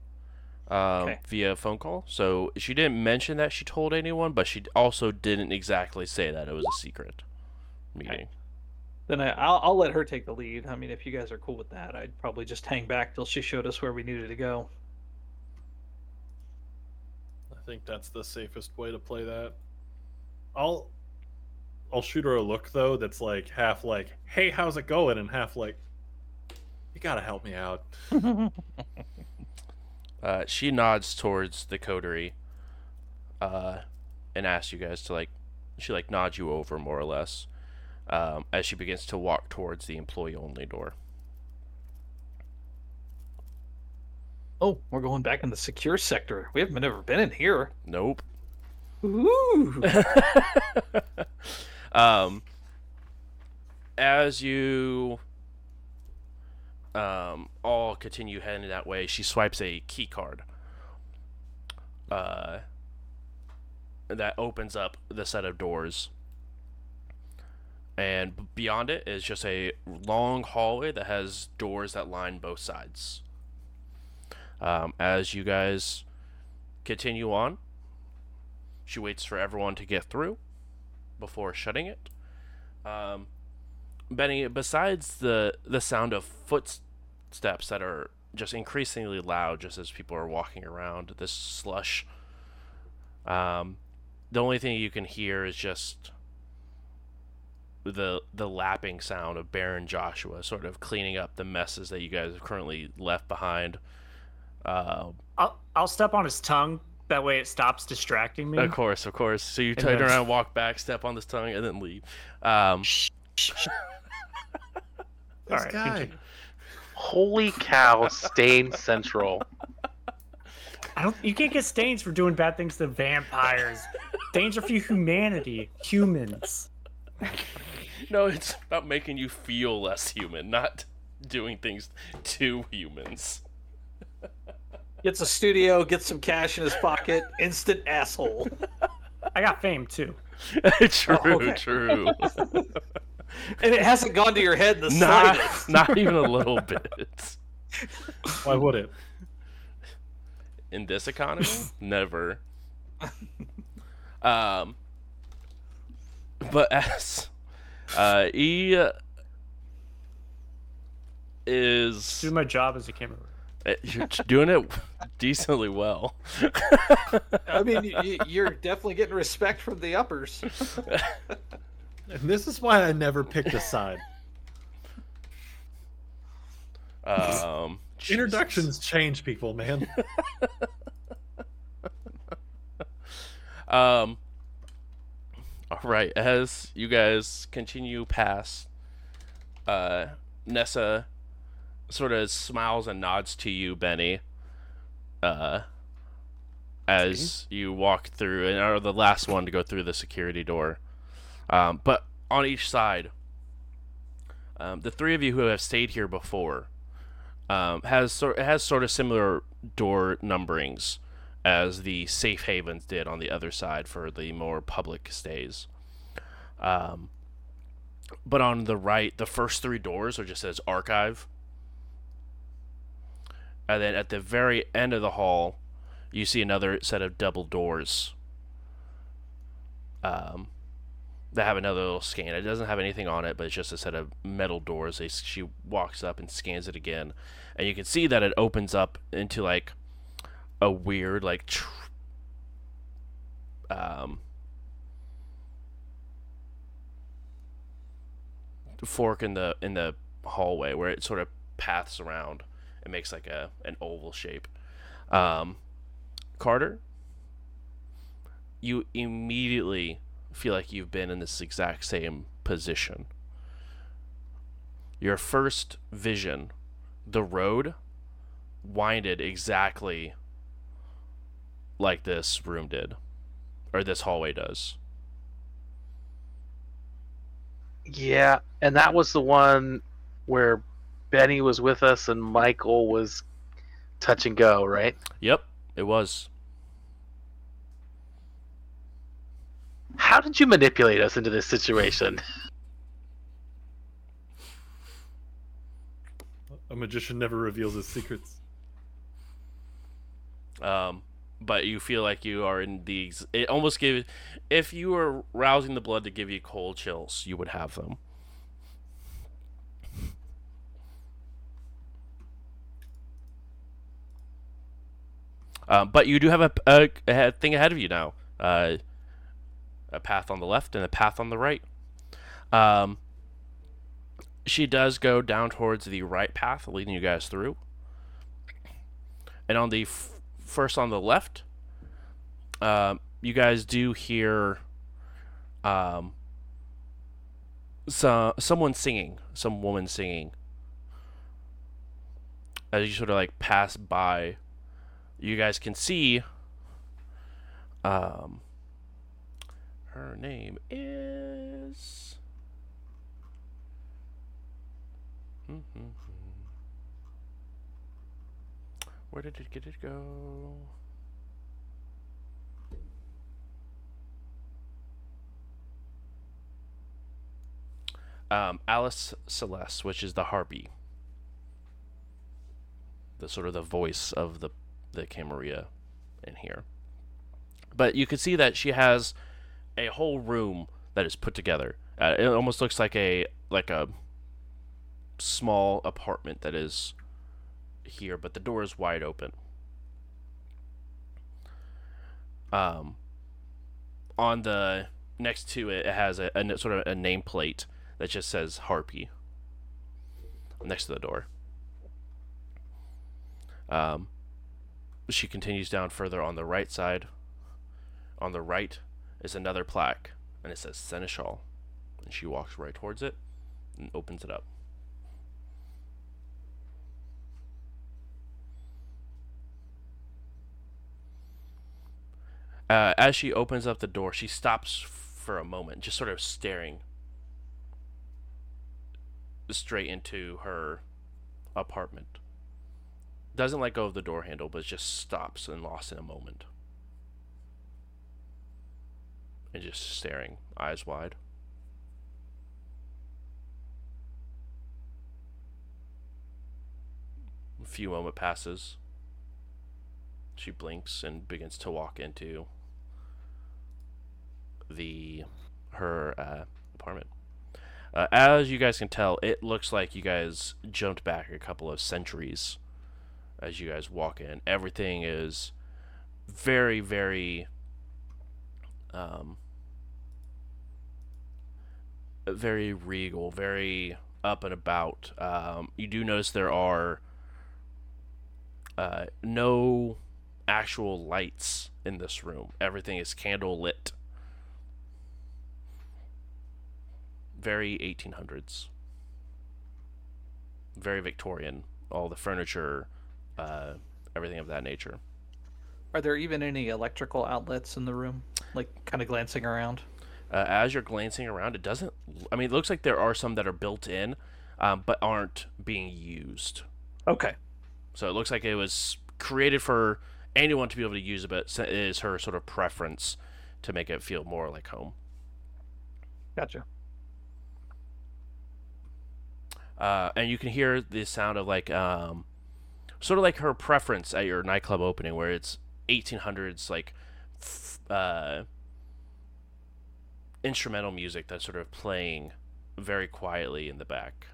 um, Okay. via phone call. So she didn't mention that she told anyone, but she also didn't exactly say that it was a secret meeting. Then I, I'll, I'll let her take the lead. I mean, if you guys are cool with that, I'd probably just hang back till she showed us where we needed to go. I think that's the safest way to play that. I'll I'll shoot her a look though that's like half like, "Hey, how's it going?" and half like, "You got to help me out." Uh, she nods towards the coterie uh, and asks you guys to like she like nods you over more or less um, as she begins to walk towards the employee only door Oh, we're going back in the secure sector. We haven't ever been in here. nope Ooh. um, as you um, all continue heading that way, she swipes a key card. Uh, that opens up the set of doors. And beyond it is just a long hallway that has doors that line both sides. Um, as you guys continue on, she waits for everyone to get through before shutting it. Um, Benny, besides the the sound of footsteps that are just increasingly loud, just as people are walking around this slush, um, the only thing you can hear is just the the lapping sound of Baron Joshua, sort of cleaning up the messes that you guys have currently left behind. Uh, I'll I'll step on his tongue. That way it stops distracting me. Of course, of course. So you turn then- around, walk back, step on this tongue, and then leave. Um, All right. guy. Holy cow, Stain Central. I don't. You can't get stains for doing bad things to vampires. stains are for humanity, humans. no, it's about making you feel less human, not doing things to humans. Gets a studio, gets some cash in his pocket, instant asshole. I got fame too. true, okay. true. And it hasn't gone to your head the not, slightest. not even a little bit. Why would it? In this economy, never. Um, but as uh, he uh, is Do my job as a camera. Uh, You're doing it decently well. I mean, you're definitely getting respect from the uppers. And this is why I never picked a side. Um, Jesus. Introductions change people, man. Um. All right, as you guys continue past, uh, Nessa sort of smiles and nods to you, Benny. Uh, as you walk through and are the last one to go through the security door. Um, but on each side, um, the three of you who have stayed here before um, has sort has sort of similar door numberings as the safe havens did on the other side for the more public stays. Um, but on the right, the first three doors are just says archive. And then at the very end of the hall, you see another set of double doors. Um, that have another little scan. It doesn't have anything on it, but it's just a set of metal doors. They, she walks up and scans it again, and you can see that it opens up into like a weird like tr- um fork in the in the hallway where it sort of paths around. It makes like a an oval shape. Um, Carter, you immediately feel like you've been in this exact same position. Your first vision, the road winded exactly like this room did, or this hallway does. Yeah, and that was the one where Benny was with us and Michael was touch and go, right? Yep, it was. How did you manipulate us into this situation? A magician never reveals his secrets. Um, but you feel like you are in the. It almost gives. If you were rousing the blood to give you cold chills, you would have them. Um, but you do have a, a, a thing ahead of you now. Uh, a path on the left and a path on the right. Um, she does go down towards the right path, leading you guys through. And on the f- first on the left, um, you guys do hear um, so, someone singing, some woman singing. As you sort of like pass by, you guys can see. Um, her name is. Mhm. Where did it get it go? Um, Alice Celeste, which is the harpy, the sort of the voice of the the Camarilla in here. But you can see that she has a whole room that is put together. Uh, it almost looks like a like a small apartment that is here, but the door is wide open. Um, on the next to it, it has a sort of a nameplate that just says Harpy next to the door. Um, she continues down further on the right side. On the right is another plaque, and it says Seneschal. And she walks right towards it and opens it up. Uh, as she opens up the door, she stops for a moment, just sort of staring straight into her apartment. Doesn't let go of the door handle, but just stops and lost in a moment. And just staring, eyes wide. A few moment passes. She blinks and begins to walk into the her uh, apartment. Uh, as you guys can tell, it looks like you guys jumped back a couple of centuries as you guys walk in. Everything is very, very um, very regal, very up and about. Um, you do notice there are uh, no actual lights in this room. Everything is candle lit. Very 1800s. Very Victorian. All the furniture, uh, everything of that nature. Are there even any electrical outlets in the room? Like, kind of glancing around? uh, as you're glancing around, it doesn't. I mean, it looks like there are some that are built in, um, but aren't being used. Okay. So it looks like it was created for anyone to be able to use it, but it is her sort of preference to make it feel more like home. Gotcha. Uh, and you can hear the sound of like, um, sort of like her preference at your nightclub opening, where it's 1800s like, uh, instrumental music that's sort of playing very quietly in the back.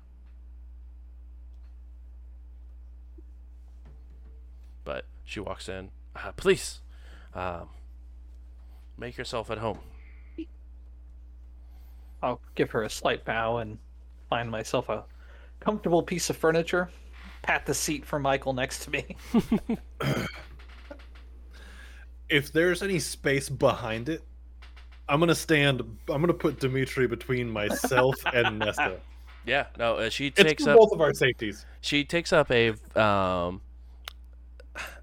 But she walks in. Uh, please, um, make yourself at home. I'll give her a slight bow and find myself a comfortable piece of furniture. Pat the seat for Michael next to me. if there's any space behind it, I'm gonna stand. I'm gonna put Dimitri between myself and Nessa. Yeah, no, uh, she It's takes for up both of our safeties. she takes up a um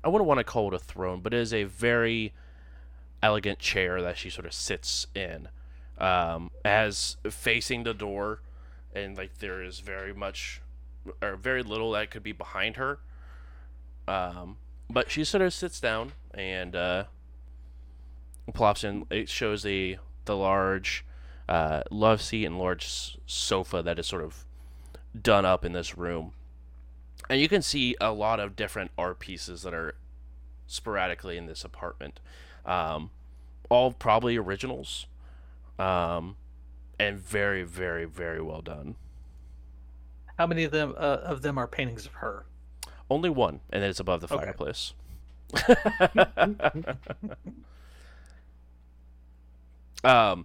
I wouldn't want to call it a throne, but it is a very elegant chair that she sort of sits in. Um as facing the door and like there is very much or very little that could be behind her. Um but she sort of sits down and uh plops in. It shows the the large uh, love seat and large sofa that is sort of done up in this room. And you can see a lot of different art pieces that are sporadically in this apartment. Um, all probably originals. Um, and very very very well done How many of them uh, of them are paintings of her? only one and it's above the Okay. fireplace um,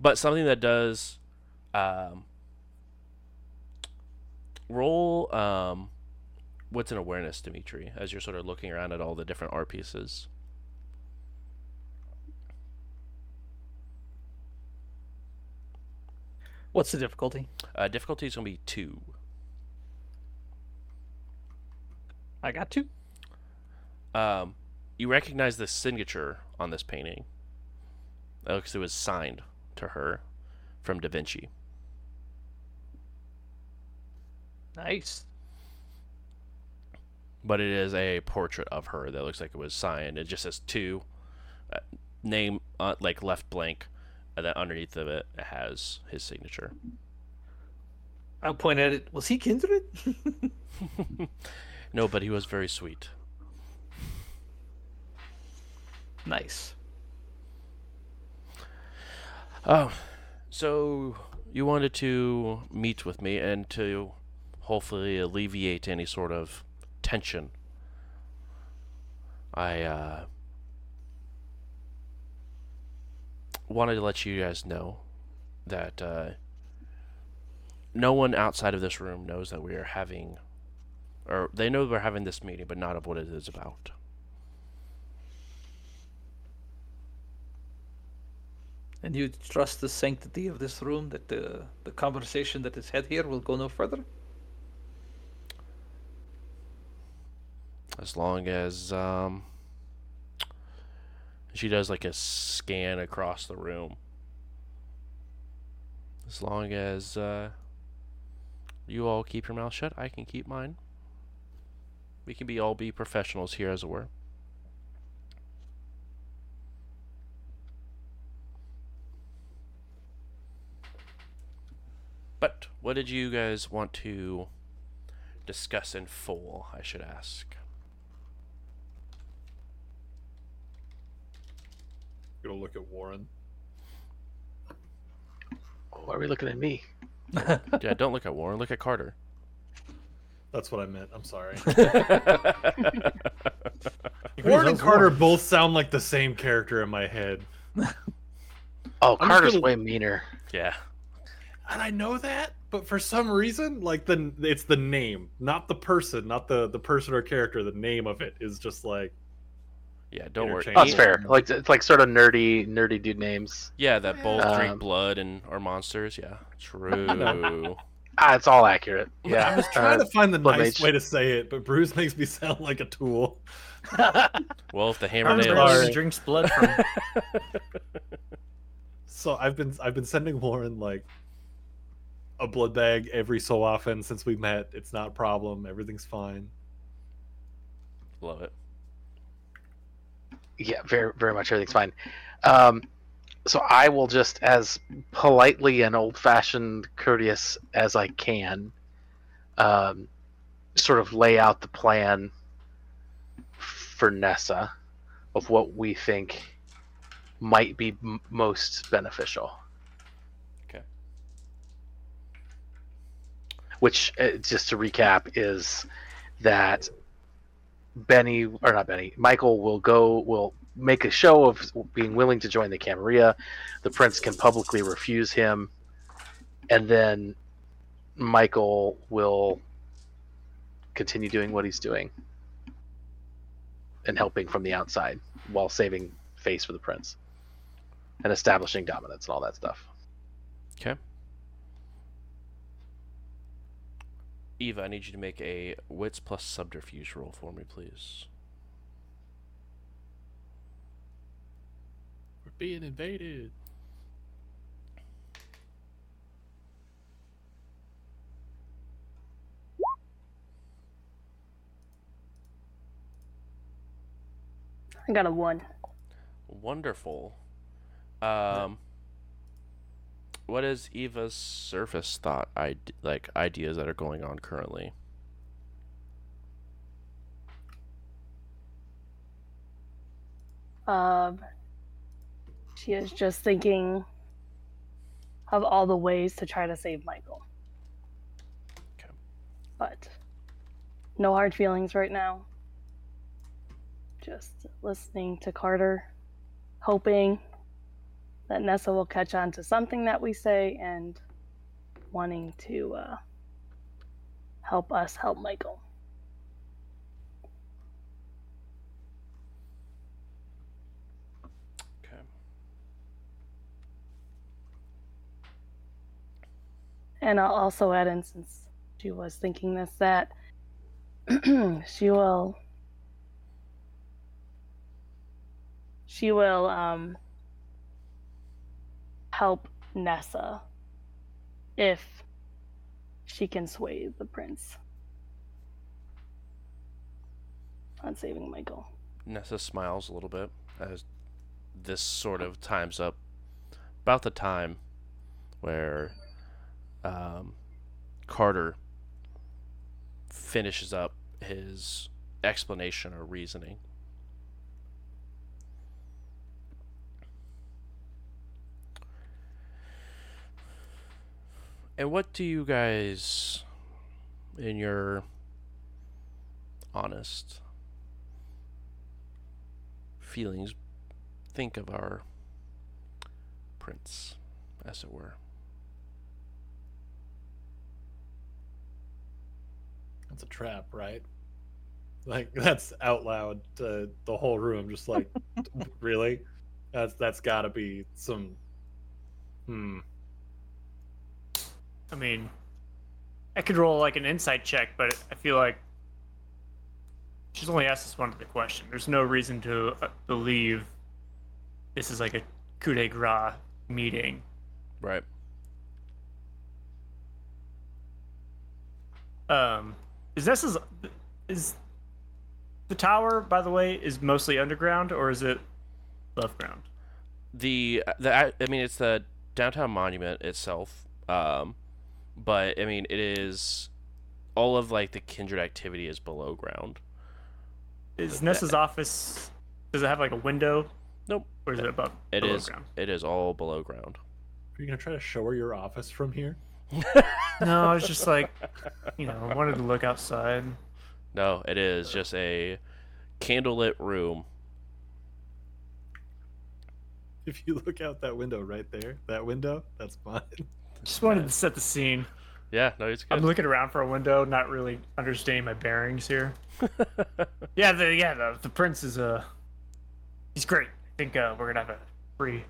but something that does um, roll um, what's an awareness dimitri as you're sort of looking around at all the different art pieces What's the difficulty? uh, difficulty is going to be two I got two. um, you recognize the signature on this painting It because it was signed to her from da vinci Nice. but it is a portrait of her that looks like it was signed. It just says two, uh, name uh, like left blank, and then underneath of it, it has his signature. I'll point at it. Was he kindred? no, but he was very sweet. nice. Oh, so you wanted to meet with me and to hopefully alleviate any sort of tension. I uh, wanted to let you guys know that uh, no one outside of this room knows that we are having, or they know we're having this meeting, but not of what it is about. And you trust the sanctity of this room that the the conversation that is had here will go no further? As long as um she does like a scan across the room. As long as uh you all keep your mouth shut, I can keep mine. We can be all be professionals here as it were. But what did you guys want to discuss in full, I should ask? Gonna look at Warren. Oh, why are we looking at me? Yeah, don't look at Warren. Look at Carter. That's what I meant. I'm sorry. Who's Warren and Carter Warren? both sound like the same character in my head. Oh, I'm Carter's gonna- way meaner. yeah. and I know that, but for some reason, like the it's the name, not the person, not the the person or character. The name of it is just like Yeah, don't worry. Interchange. Oh, that's fair. Like it's like sort of nerdy, nerdy dude names. Yeah, that both Um, drink blood and are monsters. Yeah, true. Ah, it's all accurate. Yeah, I Yeah. was trying uh, to find the nice Mage. way to say it, but Bruce makes me sound like a tool. well, if the hammer Carter's the nails. one drinks blood from. So I've been I've been sending Warren like a blood bag every so often since we met. It's not a problem. Everything's fine. Love it. yeah, very, very much everything's fine. Um, so I will just, as politely and old-fashioned, courteous as I can, um, sort of lay out the plan for Nessa of what we think might be m- most beneficial. Okay. Which, uh, just to recap, is that Benny or not Benny, Michael will go will make a show of being willing to join the Camarilla. The prince can publicly refuse him, and then Michael will continue doing what he's doing and helping from the outside while saving face for the prince and establishing dominance and all that stuff. Okay. Eva, I need you to make a wits plus subterfuge roll for me, please. Being invaded. I got a one. Wonderful. Um, what is Eva's surface thought, ide- like ideas that are going on currently? Um, she is just thinking of all the ways to try to save Michael. Okay. But no hard feelings right now. Just listening to Carter, hoping that Nessa will catch on to something that we say and wanting to uh, help us help Michael. Okay. And I'll also add in, since she was thinking this, that she will. She will um, help Nessa if she can sway the prince on saving Michael. Nessa smiles a little bit as this sort of times up about the time where um, Carter finishes up his explanation or reasoning. And what do you guys, in your honest feelings, think of our prince, as it were? That's a trap, right? Like that's out loud to the whole room, just like really? That's that's got to be some. Hmm. I mean, I could roll like an insight check, but I feel like she's only asked us one other question. There's no reason to uh, believe this is like a coup de grace meeting. Right. Um, is this is is the tower, by the way, is mostly underground or is it above ground? The the I I mean it's the downtown monument itself. Um, but I mean it is all of like the kindred activity is below ground. Is Nessa's office? Does it have like a window? Nope. Or is it above? It below is ground? it is all below ground. Are you gonna try to show her your office from here? No, I was just like, you know, I wanted to look outside. No, it is just a candlelit room. If you look out that window right there, that window, that's mine. Just wanted to set the scene. Yeah, no, it's I'm looking around for a window, not really understanding my bearings here. Yeah, the yeah the the prince is uh he's great. I think uh, we're gonna have a pretty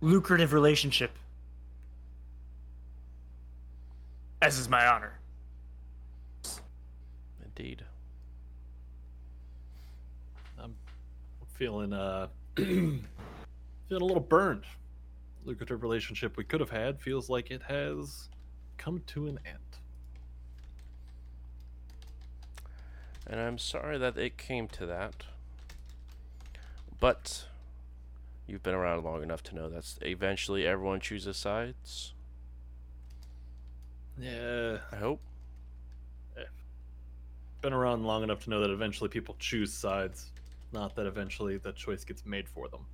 lucrative relationship. As is my honor. Indeed. I'm feeling uh feeling a little burned. Lucrative relationship we could have had feels like it has come to an end. And I'm sorry that it came to that. But you've been around long enough to know that eventually everyone chooses sides. Yeah, I hope. Eh. been around long enough to know that eventually people choose sides, not that eventually the choice gets made for them.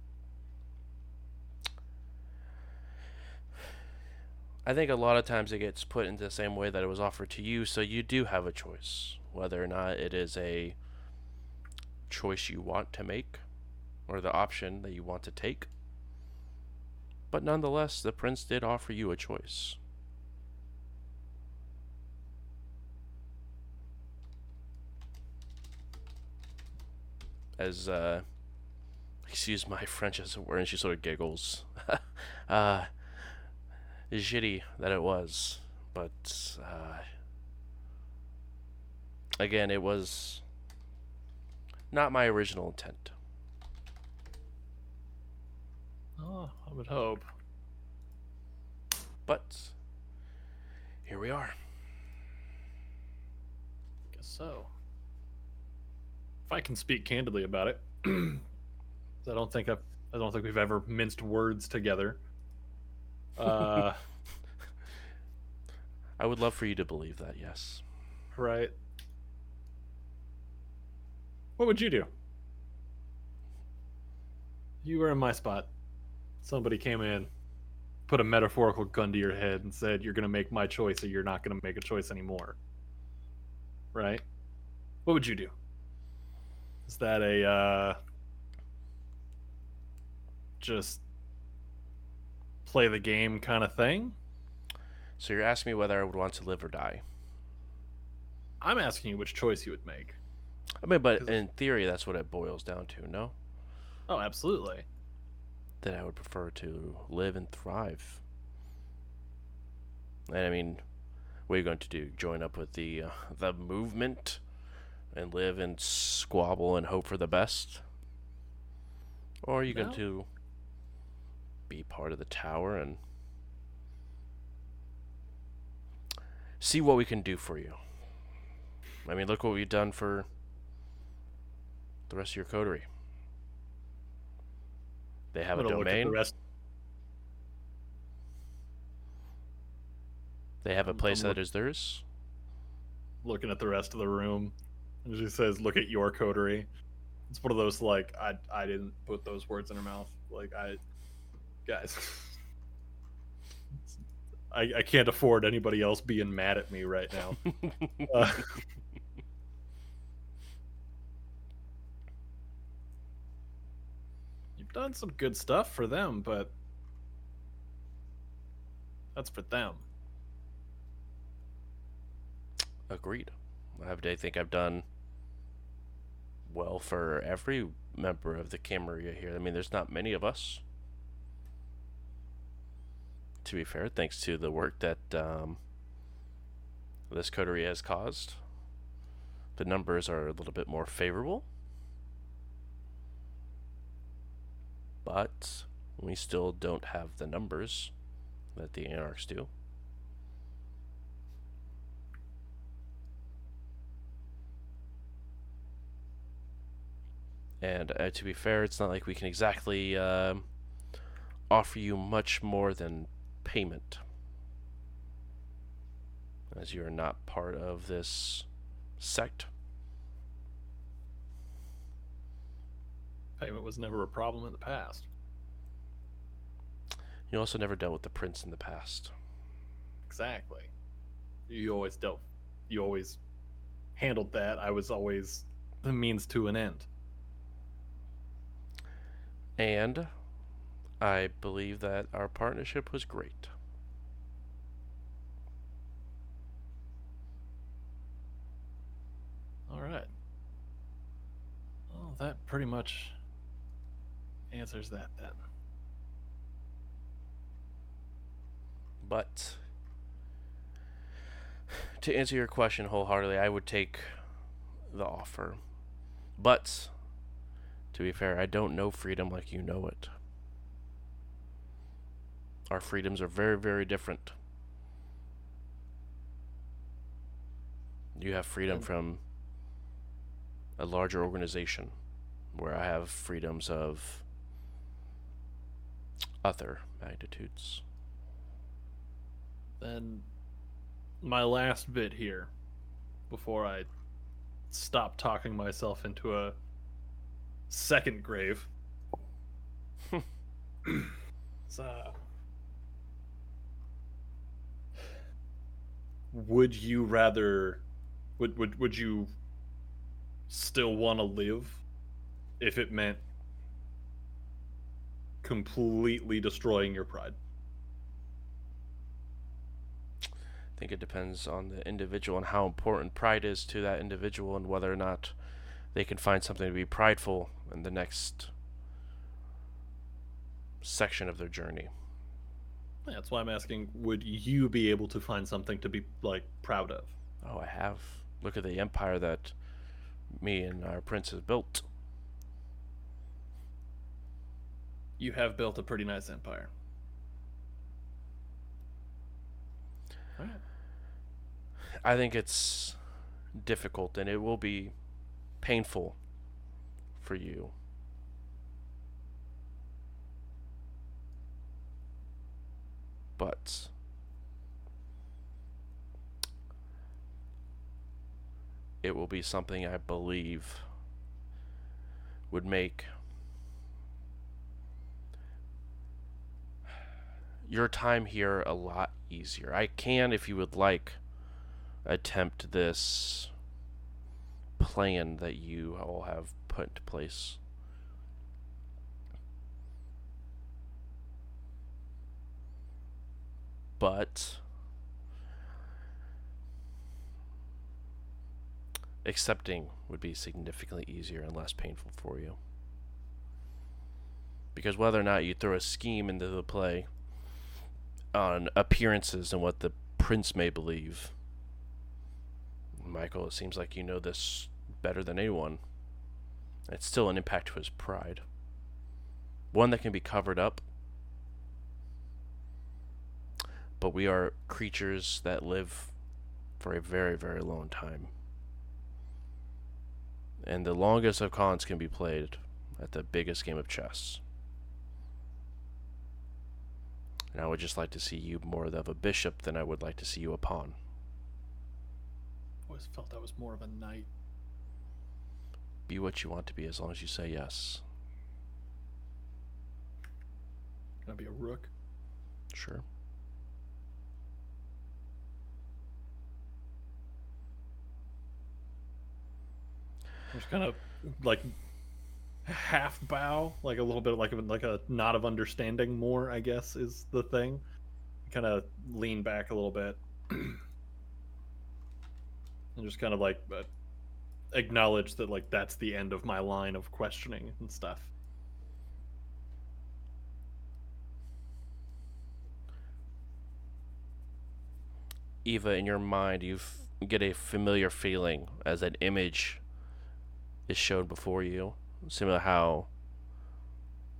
I think a lot of times it gets put into the same way that it was offered to you, so you do have a choice whether or not it is a choice you want to make or the option that you want to take. But nonetheless, the prince did offer you a choice. As uh, excuse my French as it were, and she sort of giggles. uh, shitty that it was, but uh, again, it was not my original intent. Oh, I would hope. But here we are. Guess so. If I can speak candidly about it, I don't think I've, I don't think we've ever minced words together. Uh, I would love for you to believe that, yes. right. What would you do? You were in my spot. Somebody came in, put a metaphorical gun to your head, and said, "You're gonna make my choice, or you're not gonna make a choice anymore." Right? What would you do? Is that a uh, just play the game kind of thing? So you're asking me whether I would want to live or die. I'm asking you which choice you would make. I mean, but in theory, that's what it boils down to, no? Oh, absolutely. That I would prefer to live and thrive. And I mean, what are you going to do? Join up with the uh, the movement and live and squabble and hope for the best? Or are you No. going to be part of the tower and see what we can do for you? I mean, look what we've done for the rest of your coterie. They have a I'm gonna look at the domain. rest- They have a place I'm that is theirs. looking at the rest of the room, she says, "Look at your coterie." It's one of those like I I didn't put those words in her mouth. Like I, guys, I I can't afford anybody else being mad at me right now. Uh, you've done some good stuff for them, but that's for them. Agreed. I think I've done well for every member of the Camarilla here. I mean, there's not many of us. To be fair, thanks to the work that um, this coterie has caused, the numbers are a little bit more favorable. But we still don't have the numbers that the Anarchs do. And uh, to be fair, it's not like we can exactly um, offer you much more than payment, as you are not part of this sect. Payment was never a problem in the past. You also never dealt with the prince in the past. Exactly. You always dealt. You always handled that. I was always the means to an end. And I believe that our partnership was great. All right. Well, that pretty much answers that then. But to answer your question wholeheartedly, I would take the offer. But to be fair, I don't know freedom like you know it. Our freedoms are very, very different. You have freedom from a larger organization, where I have freedoms of other magnitudes. Then my last bit here before I stop talking myself into a second grave. It's, uh, would you rather would would would you still want to live if it meant completely destroying your pride? I think it depends on the individual and how important pride is to that individual and whether or not they can find something to be prideful in the next section of their journey. That's why I'm asking would you be able to find something to be like proud of? Oh, I have. Look at the empire that me and our prince has built. You have built a pretty nice empire. I think it's difficult and it will be painful for you. But it will be something I believe would make your time here a lot easier. I can, if you would like, attempt this plan that you all have put into place. But accepting would be significantly easier and less painful for you. Because whether or not you throw a scheme into the play on appearances and what the prince may believe, Michael, it seems like you know this better than anyone. It's still an impact to his pride. One that can be covered up. But we are creatures that live for a very, very long time. And the longest of cons can be played at the biggest game of chess. And I would just like to see you more of a bishop than I would like to see you a pawn. Always felt I was more of a knight. Be what you want to be as long as you say yes. Can I be a rook? Sure. Just kind of like half bow, like a little bit of like a, like a nod of understanding. More, I guess, is the thing. Kind of lean back a little bit, and just kind of like uh, acknowledge that like that's the end of my line of questioning and stuff. Eva, in your mind, you get a familiar feeling as an image is shown before you, similar how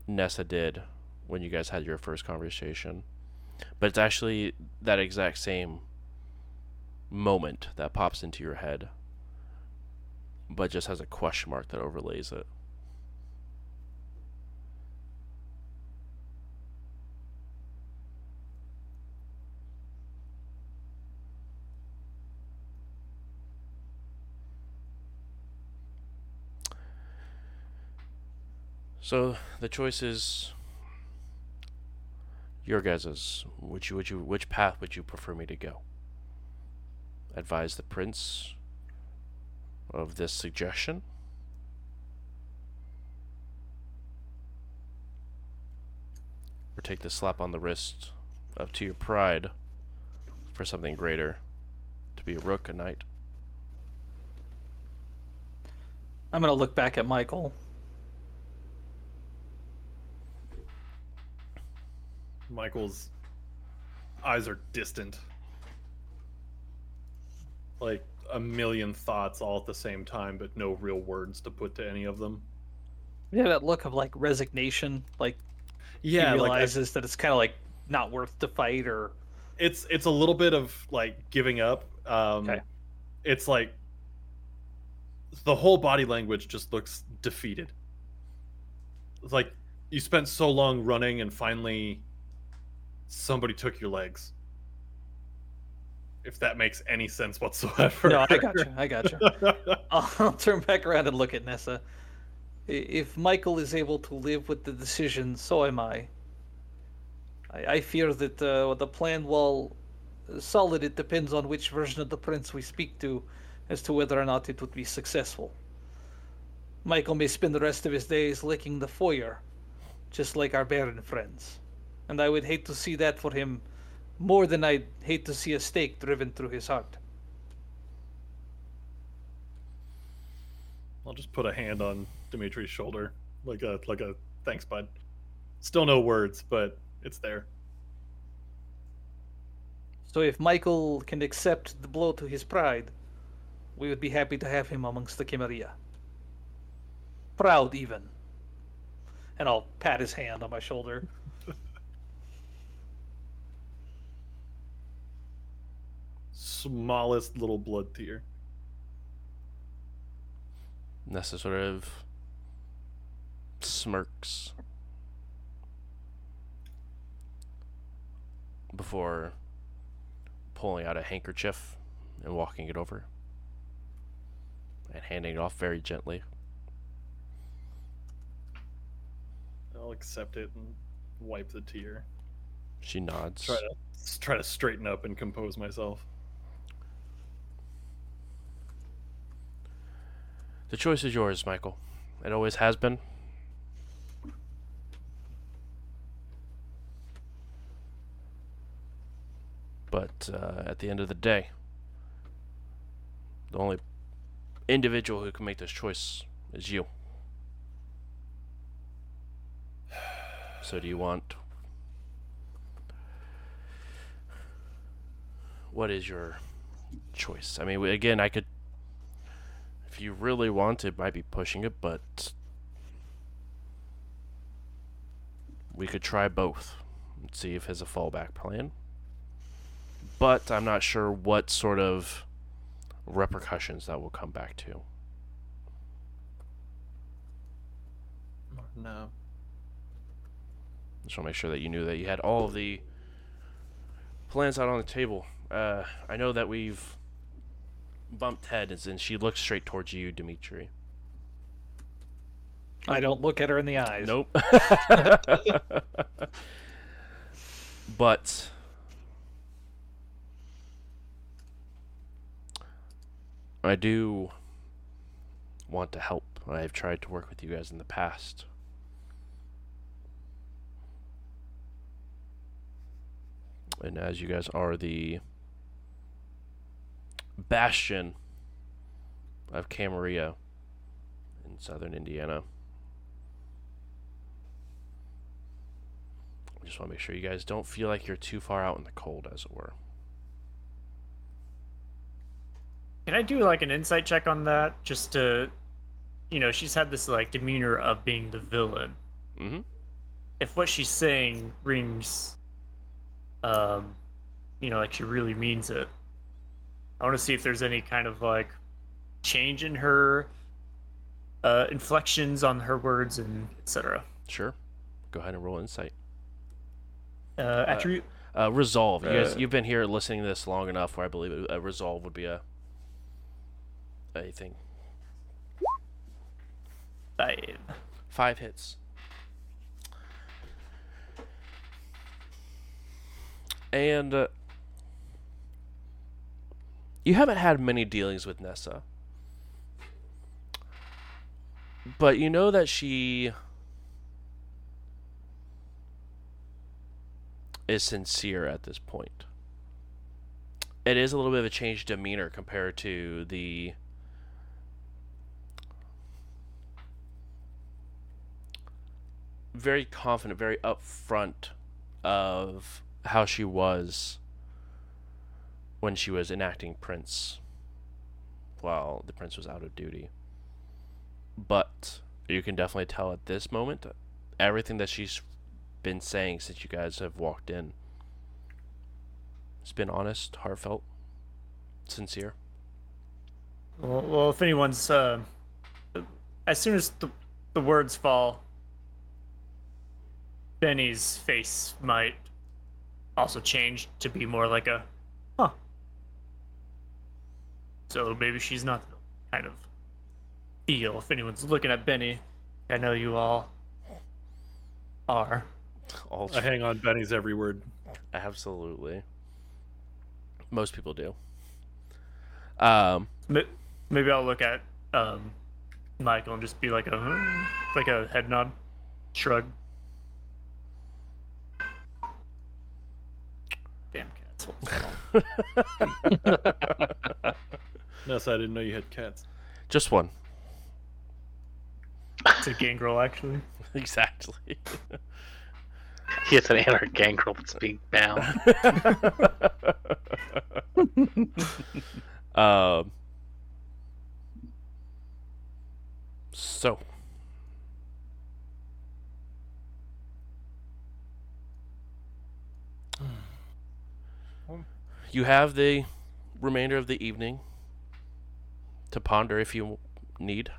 Nessa did when you guys had your first conversation. But it's actually that exact same moment that pops into your head, but just has a question mark that overlays it. So the choice is your guys's. Which which path would you prefer me to go? Advise the prince of this suggestion? Or take the slap on the wrist up to your pride for something greater. To be a rook, a knight. I'm gonna look back at Michael. Michael's eyes are distant. Like a million thoughts all at the same time, but no real words to put to any of them. Yeah, that look of like resignation, like Yeah, he like I- realizes that it's kind of like not worth the fight, or it's it's a little bit of like giving up. Um, Okay. It's like the whole body language just looks defeated. It's like you spent so long running, and finally somebody took your legs. If that makes any sense whatsoever. no, I got you, I got you. I'll, turn back around and look at Nessa. If Michael is able to live with the decision, so am I. I, I fear that uh, the plan, while solid, it depends on which version of the prince we speak to as to whether or not it would be successful. Michael may spend the rest of his days licking the foyer, just like our Baron friends. And I would hate to see that for him more than I'd hate to see a stake driven through his heart. I'll just put a hand on Dimitri's shoulder, like a like a thanks, bud. Still no words, but it's there. So if Michael can accept the blow to his pride, we would be happy to have him amongst the Camarilla. Proud, even. And I'll pat his hand on my shoulder. Smallest little blood tear. Nessa sort of smirks before pulling out a handkerchief and walking it over and handing it off very gently. I'll accept it and wipe the tear. She nods. Try to try to straighten up and compose myself. The choice is yours, Michael. It always has been. But uh, at the end of the day, the only individual who can make this choice is you. So, do you want. What is your choice? I mean, again, I could if you really want it, might be pushing it, but we could try both and see if there's a fallback plan. But I'm not sure what sort of repercussions that will come back to. No. Just want to make sure that you knew that you had all of the plans out on the table. Uh, I know that we've bumped heads, and she looks straight towards you, Dimitri. I don't look at her in the eyes. Nope. but I do want to help. I've tried to work with you guys in the past. And as you guys are the bastion of Camarilla in southern Indiana. I just want to make sure you guys don't feel like you're too far out in the cold, as it were. Can I do like an insight check on that? Just to, you know, she's had this like demeanor of being the villain. Mm-hmm. If what she's saying rings, um, you know, like she really means it, I want to see if there's any kind of like change in her uh, inflections on her words and etc. Sure. Go ahead and roll insight. Uh, attribute. Uh, resolve. You guys, Uh, you've been here listening to this long enough where I believe a, a resolve would be a a thing. Five. Five hits. And uh, you haven't had many dealings with Nessa. But you know that she is sincere at this point. It is a little bit of a changed demeanor compared to the very confident, very upfront of how she was when she was enacting Prince while the Prince was out of duty. But you can definitely tell at this moment everything that she's been saying since you guys have walked in. It's been honest, heartfelt, sincere. Well, well if anyone's, uh, as soon as the, the words fall, Benny's face might also change to be more like a, huh. So maybe she's not the kind of feel. If anyone's looking at Benny, I know you all are. All I hang on Benny's every word. absolutely. Most people do. Um, Maybe I'll look at um, Michael and just be like a like a head nod, shrug. Damn cats! what's going on? Nessa, I didn't know you had cats. just one. to Gangrel, actually. exactly. He has an anarch gangrel that's being bound. um. So. You have the remainder of the evening to ponder if you need.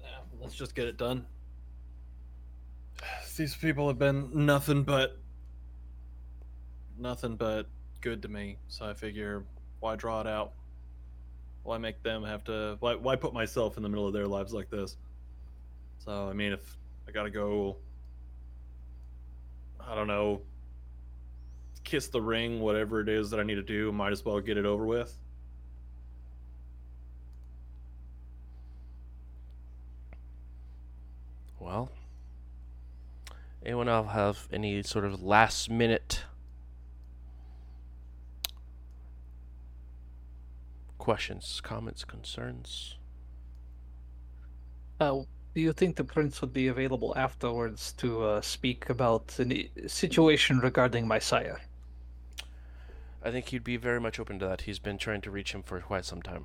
Yeah, let's just get it done. These people have been nothing but nothing but good to me. So I figure, why draw it out? Why make them have to? Why why put myself in the middle of their lives like this? So I mean, if I gotta go, I don't know, kiss the ring, whatever it is that I need to do, might as well get it over with. Well, anyone else have any sort of last minute questions, comments, concerns? Uh, do you think the prince would be available afterwards to uh, speak about the situation regarding my sire? I think he'd be very much open to that. He's been trying to reach him for quite some time.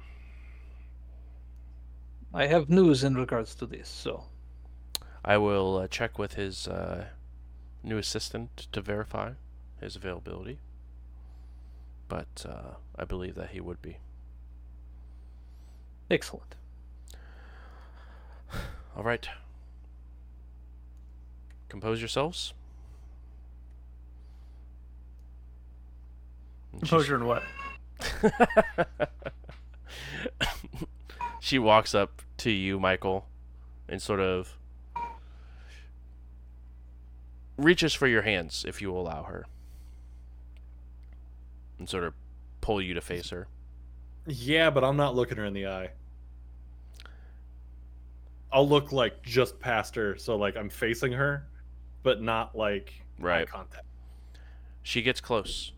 I have news in regards to this, so I will uh, check with his uh, new assistant to verify his availability. But uh, I believe that he would be. excellent. All right. Compose yourselves. Composure and what? she walks up to you, Michael, and sort of reaches for your hands, if you allow her, and sort of pull you to face her. Yeah, but I'm not looking her in the eye. I'll look like just past her, so like I'm facing her, but not like eye Right. contact. She gets close.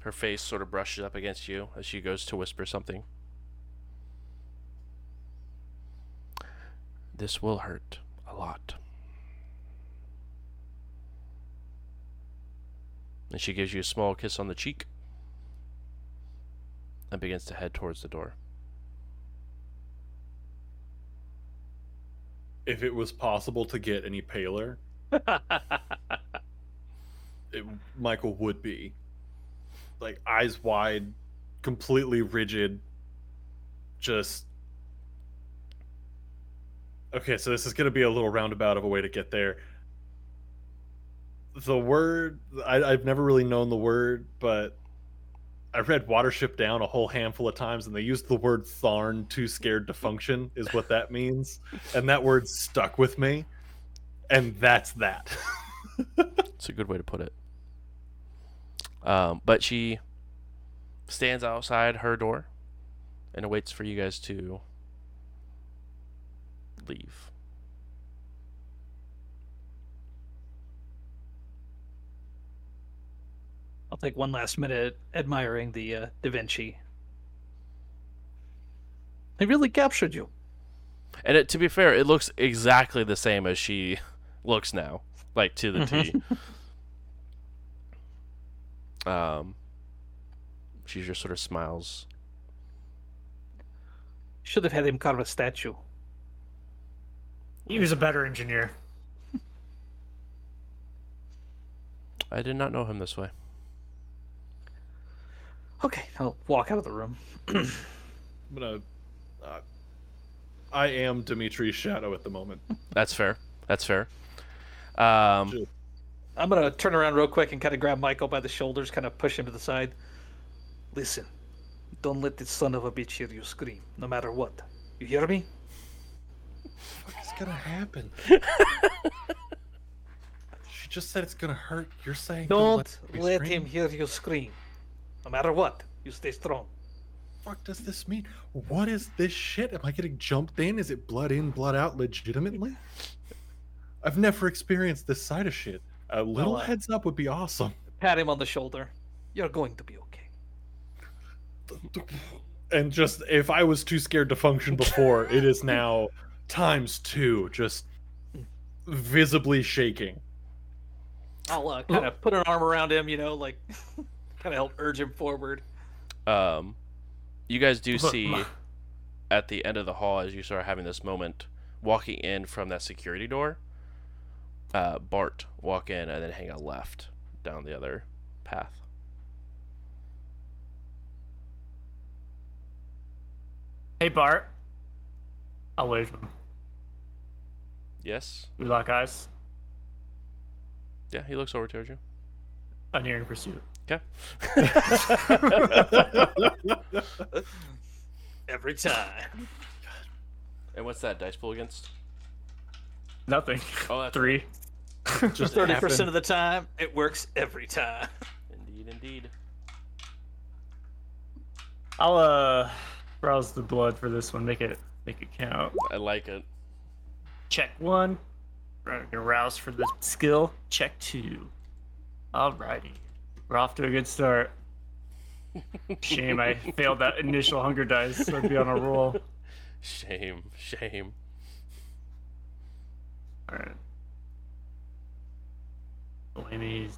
Her face sort of brushes up against you as she goes to whisper something. This will hurt a lot. And she gives you a small kiss on the cheek and begins to head towards the door. If it was possible to get any paler, it, Michael would be like eyes wide, completely rigid, just. Okay, so this is going to be a little roundabout of a way to get there. The word, I, I've never really known the word, but I read Watership Down a whole handful of times, and they used the word Tharn, too scared to function, is what that means. And that word stuck with me, and that's that. It's a good way to put it. Um, but she stands outside her door and awaits for you guys to leave. I'll take one last minute admiring the uh, Da Vinci. They really captured you. And it, to be fair, it looks exactly the same as she looks now, like to the T. Um, she just sort of smiles. Should have had him carve a statue. He was a better engineer. I did not know him this way. Okay, I'll walk out of the room. I'm gonna. Uh, I am Dimitri's shadow at the moment. That's fair. That's fair. Um, I'm gonna turn around real quick and kind of grab Michael by the shoulders, kind of push him to the side. Listen, don't let this son of a bitch hear you scream, no matter what. You hear me? Gonna happen? she just said it's gonna hurt. You're saying Don't let scream? him hear you scream. No matter what, you stay strong. What does this mean? What is this shit? Am I getting jumped in? Is it blood in, blood out, legitimately? I've never experienced this side of shit. A little uh, heads up would be awesome. Pat him on the shoulder. You're going to be okay. and just if I was too scared to function before, it is now times two, just visibly shaking. I'll uh, kind of put an arm around him, you know, like kind of help urge him forward. Um, you guys do see at the end of the hall as you start having this moment, walking in from that security door. Uh, Bart walk in and then hang a left down the other path. Hey Bart. I'll wave him. Yes. We lock eyes. Yeah, he looks over towards you. Unerring pursuit. Okay. Every time. and what's that dice pool against? Nothing. Oh, that's Three. Just thirty percent of the time, it works every time. Indeed, indeed. I'll uh rouse the blood for this one. Make it make it count. I like it. Check one. Gonna rouse for the skill. Check two. Alrighty. We're off to a good start. Shame I failed that initial hunger dice, so I'd be on a roll. Shame, shame. Alright. Whammies.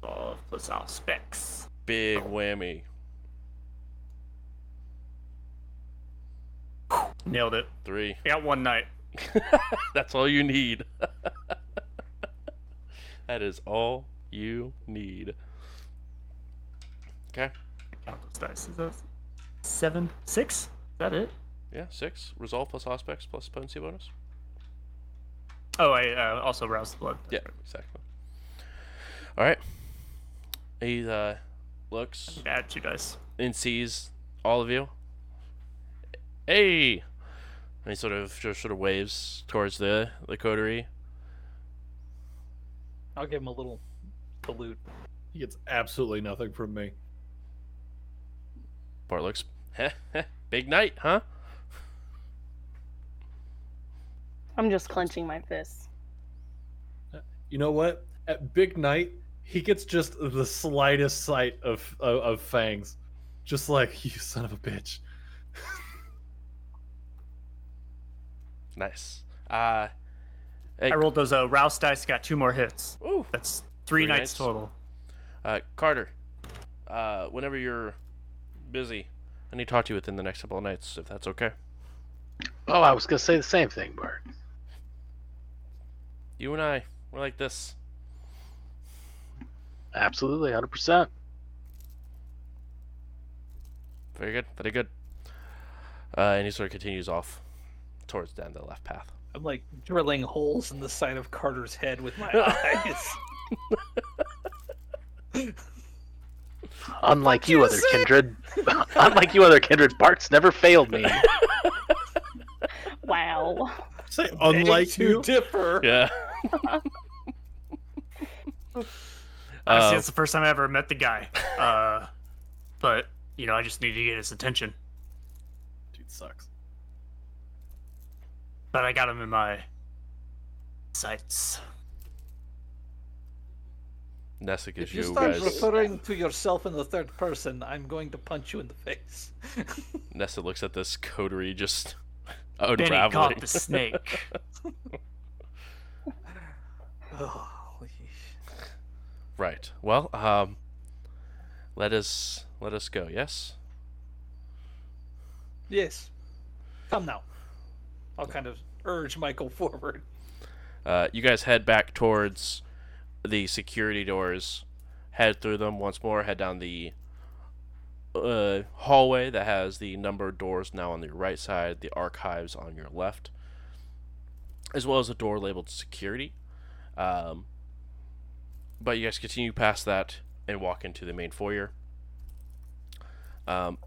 Solve plus Auspex. Big whammy. Nailed it. Three. Got one night. That's all you need. that is all you need. Okay. Count those dice. Is that seven? Six? Is that it? Yeah, six. Resolve plus Auspex plus potency bonus. Oh, I uh, also roused the blood. Yeah, exactly. All right. He uh, looks Add two dice. and sees all of you. Hey! And he sort of just sort of waves towards the the coterie. I'll give him a little salute. He gets absolutely nothing from me. Bart looks, heh, heh, big night, huh? I'm just clenching my fists. You know what? At Big Night, he gets just the slightest sight of of, of fangs, just like you son of a bitch. Nice. Uh, hey, I rolled those uh, rouse dice. Got two more hits. ooh, That's three, Three nights, nights. total. uh, Carter. Uh, whenever you're busy, I need to talk to you within the next couple of nights, if that's okay. Oh, I was gonna say the same thing, Bart. You and I, we're like this. Absolutely, hundred percent. Very good, very good. Uh, and he sort of continues off towards down the left path. I'm like drilling holes in the side of Carter's head with my eyes. Unlike you, other kindred. Unlike you, other kindred, Bart's never failed me. Wow. Say, unlike to you, differ. Yeah. Honestly, Uh, it's the first time I ever met the guy. Uh, but you know, I just need to get his attention. dude sucks. But I got him in my sights. Nessa gives If you you start guys. referring to yourself in the third person, I'm going to punch you in the face. Nessa looks at this coterie just Benny unraveling. caught the snake. oh, Right. Well, um, let us let us go. Yes. yes. Come now. I'll kind of urge Michael forward. Uh, you guys head back towards the security doors. Head through them once more. Head down the uh, hallway that has the numbered doors now on your right side, the archives on your left, as well as a door labeled security. Um, but you guys continue past that and walk into the main foyer. Um,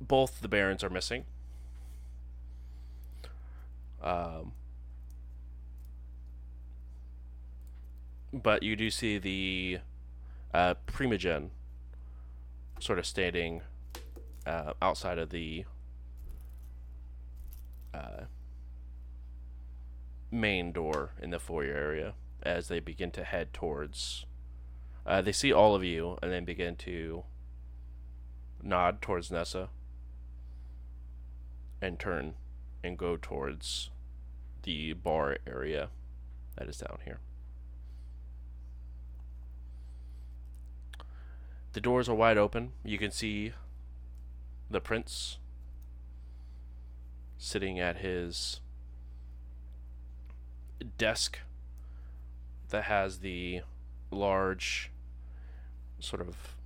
both the barons are missing. Um, but you do see the uh, Primogen sort of standing uh, outside of the uh, main door in the foyer area as they begin to head towards. Uh, they see all of you and then begin to nod towards Nessa, and turn and go towards the bar area that is down here. The doors are wide open. You can see the prince sitting at his desk that has the large sort of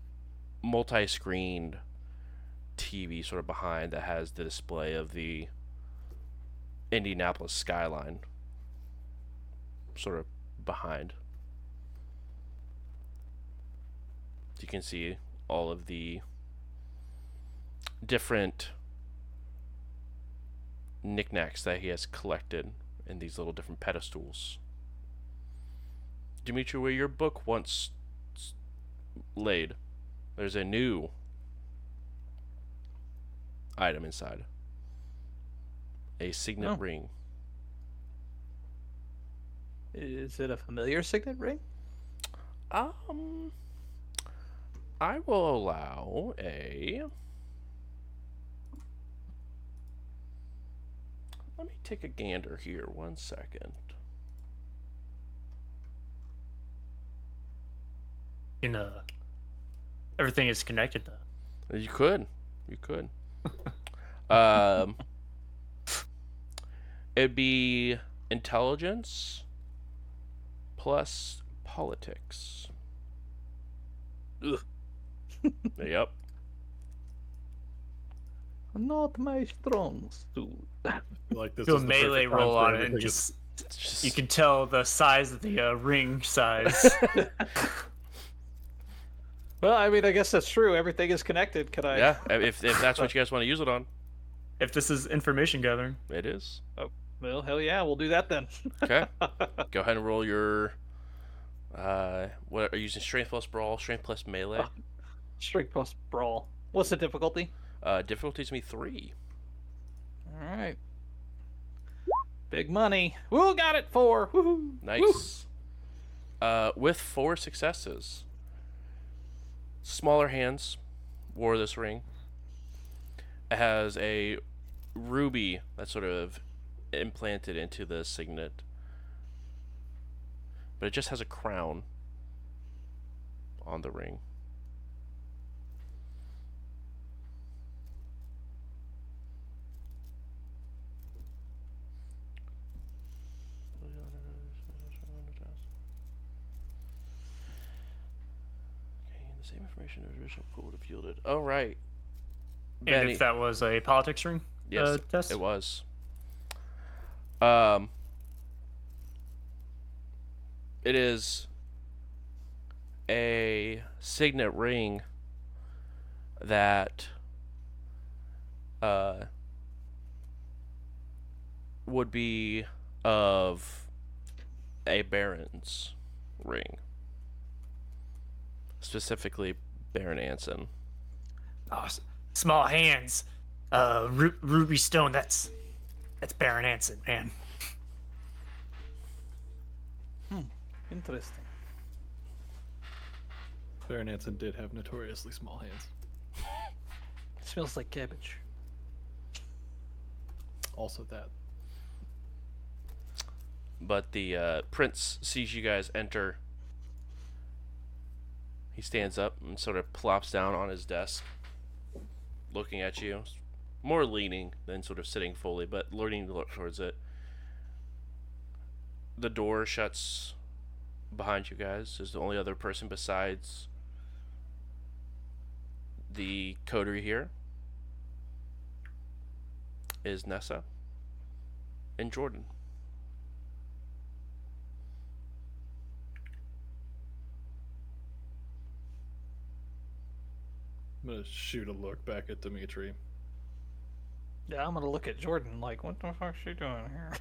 multi-screened TV sort of behind that has the display of the Indianapolis skyline sort of behind. You can see all of the different knickknacks that he has collected in these little different pedestals. Dimitri, where your book once laid, there's a new item inside. A signet Oh. ring. Is it a familiar signet ring? Um, I will allow a. Let me take a gander here. One second. In uh, everything is connected though. You could. You could. um, it'd be intelligence plus politics. Ugh. yep. Not my strong suit. Like this Do a is the perfect melee roll on it and just just, you can tell the size of the uh, ring size. Well, I mean, I guess that's true. Everything is connected. Could I? yeah. If if that's what you guys want to use it on, if this is information gathering, it is. Well, hell yeah, we'll do that then. Okay. Go ahead and roll your. Uh, what are you using? Strength plus brawl, strength plus melee. Oh. Strength plus brawl. What's the difficulty? Uh, difficulty's me three. All right. Big money. Woo, got it. Four. Woohoo. Nice. Uh, with four successes. Smaller hands wore this ring. It has a ruby that's sort of implanted into the signet. But it just has a crown on the ring. Okay, the same information as original pool would have yielded. Oh right. and Benny. if that was a politics ring Yes, uh, test, it was. Um, it is a signet ring that uh would be of a baron's ring, specifically Baron Anson. Small hands, uh, Ru- ruby stone. That's that's Baron Anson, man. Hmm. Interesting. Baron Anson did have notoriously small hands. smells like cabbage. Also that. But the uh, prince sees you guys enter. He stands up and sort of plops down on his desk, looking at you, more leaning than sort of sitting fully, but leaning to look towards it. The door shuts behind you guys. There's the only other person besides the coterie here is Nessa and Jordan. I'm gonna shoot a look back at Dimitri. Yeah, I'm gonna look at Jordan like, what the fuck's she doing here?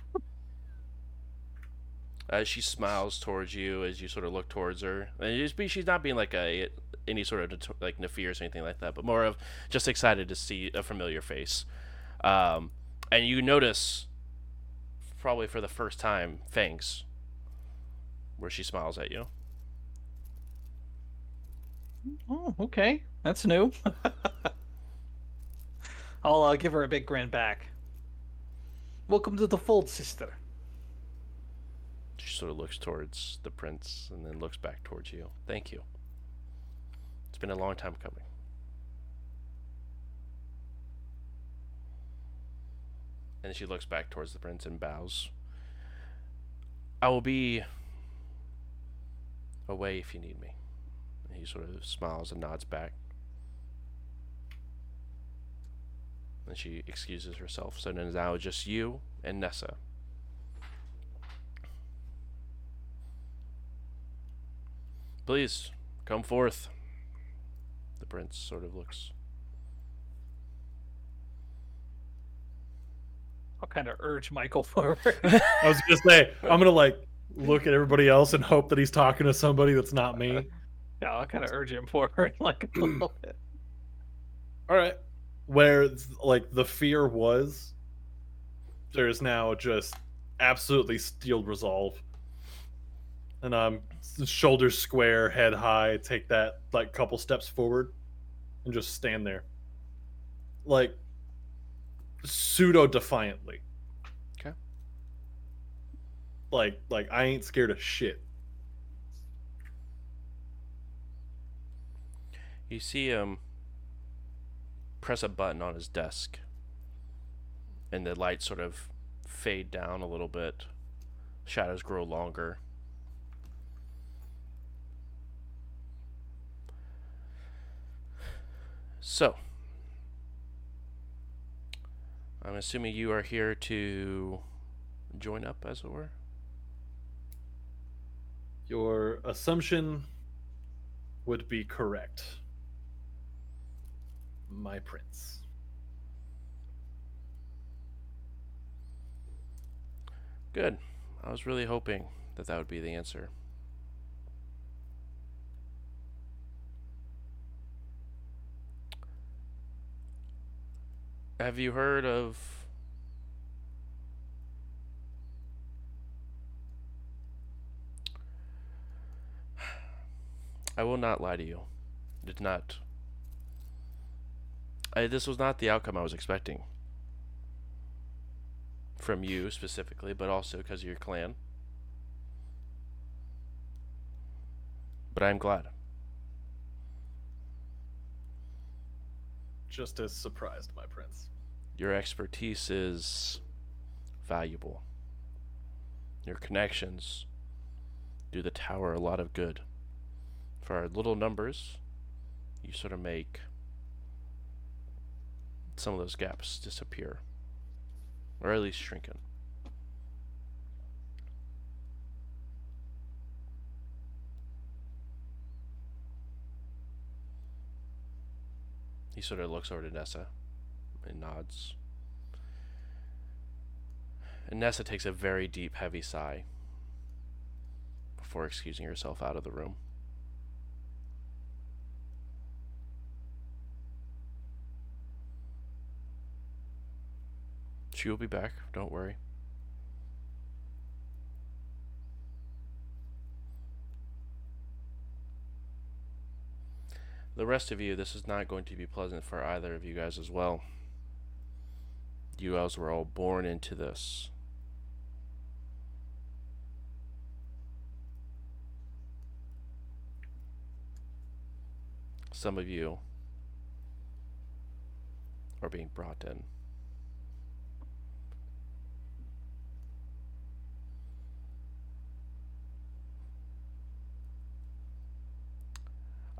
as she smiles towards you as you sort of look towards her and just be, she's not being like a any sort of like nefarious or anything like that but more of just excited to see a familiar face um, and you notice probably for the first time fangs where she smiles at you Oh, okay. That's new. I'll uh, give her a big grin back. Welcome to the fold, sister. She sort of looks towards the prince and then looks back towards you. Thank you. It's been a long time coming. And she looks back towards the prince and bows. I will be away if you need me. And he sort of smiles and nods back. And she excuses herself. So now it's just you and Nessa. Please, come forth. The prince sort of looks. I'll kind of urge Michael forward. I was gonna say I'm gonna like look at everybody else and hope that he's talking to somebody that's not me. yeah, I'll kind of urge him forward like a little bit. All right, where like the fear was, there's now just absolutely steeled resolve, and um, shoulders square, head high, take that like couple steps forward, and just stand there, like pseudo defiantly. Okay. Like like I ain't scared of shit. You see him press a button on his desk, and the lights sort of fade down a little bit. Shadows grow longer. So, I'm assuming you are here to join up, as it were. Your assumption would be correct. My prince. Good. I was really hoping that that would be the answer. Have you heard of I will not lie to you. Did not. I, this was not the outcome I was expecting from you specifically, but also because of your clan. But I'm glad. Just as surprised, my prince. Your expertise is valuable. Your connections do the tower a lot of good. For our little numbers, you sort of make some of those gaps disappear. Or at least shrinking. He sort of looks over to Nessa and nods. And Nessa takes a very deep, heavy sigh before excusing herself out of the room. She will be back, don't worry. The rest of you, this is not going to be pleasant for either of you guys as well. You guys were all born into this. Some of you are being brought in.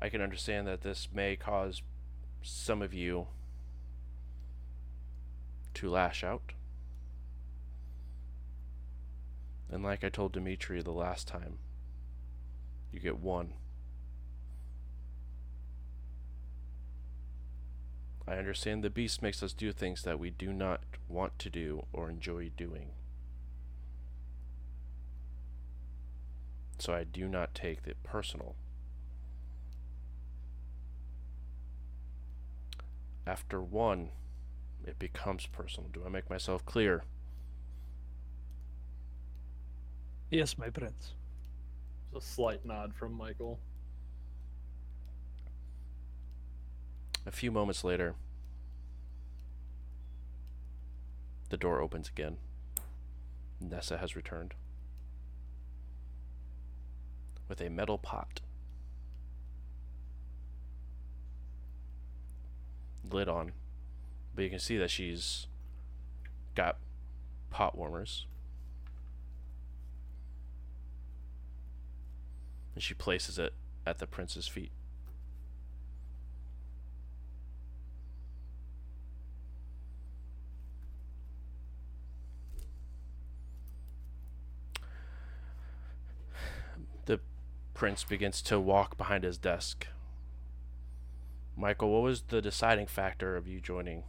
I can understand that this may cause some of you to lash out. And like I told Dimitri the last time, you get one. I understand the beast makes us do things that we do not want to do or enjoy doing. So I do not take it personal. After one, it becomes personal. Do I make myself clear? Yes, my prince. A slight nod from Michael. A few moments later, The door opens again. Nessa has returned with a metal pot. Lid on. But you can see that she's got pot warmers. And she places it at the prince's feet. The prince begins to walk behind his desk. Michael, what was the deciding factor of you joining?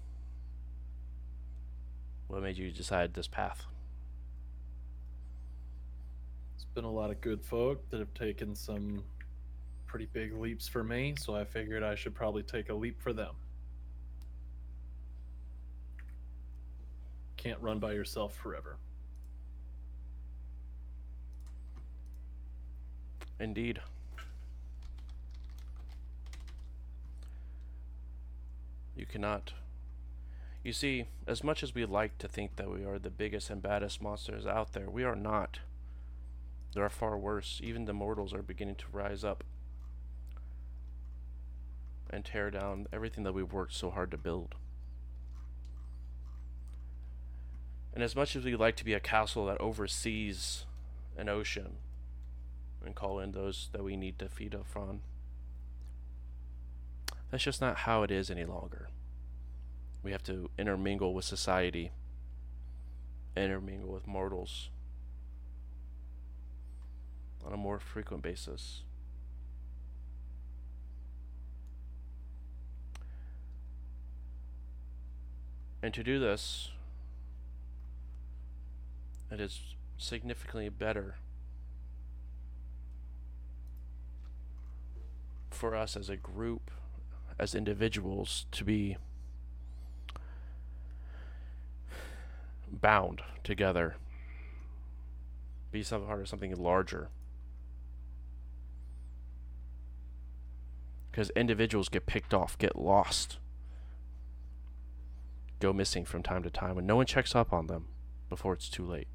What made you decide this path? It's been a lot of good folk that have taken some pretty big leaps for me, so I figured I should probably take a leap for them. Can't run by yourself forever. Indeed. You cannot. You see, as much as we like to think that we are the biggest and baddest monsters out there, we are not. There are far worse. Even the mortals are beginning to rise up and tear down everything that we've worked so hard to build. And as much as we like to be a castle that oversees an ocean and call in those that we need to feed up on, that's just not how it is any longer. We have to intermingle with society, intermingle with mortals on a more frequent basis. And to do this, it is significantly better for us as a group, as individuals, to be bound together, be some part of something larger. Because individuals get picked off, get lost, go missing from time to time, and no one checks up on them before it's too late.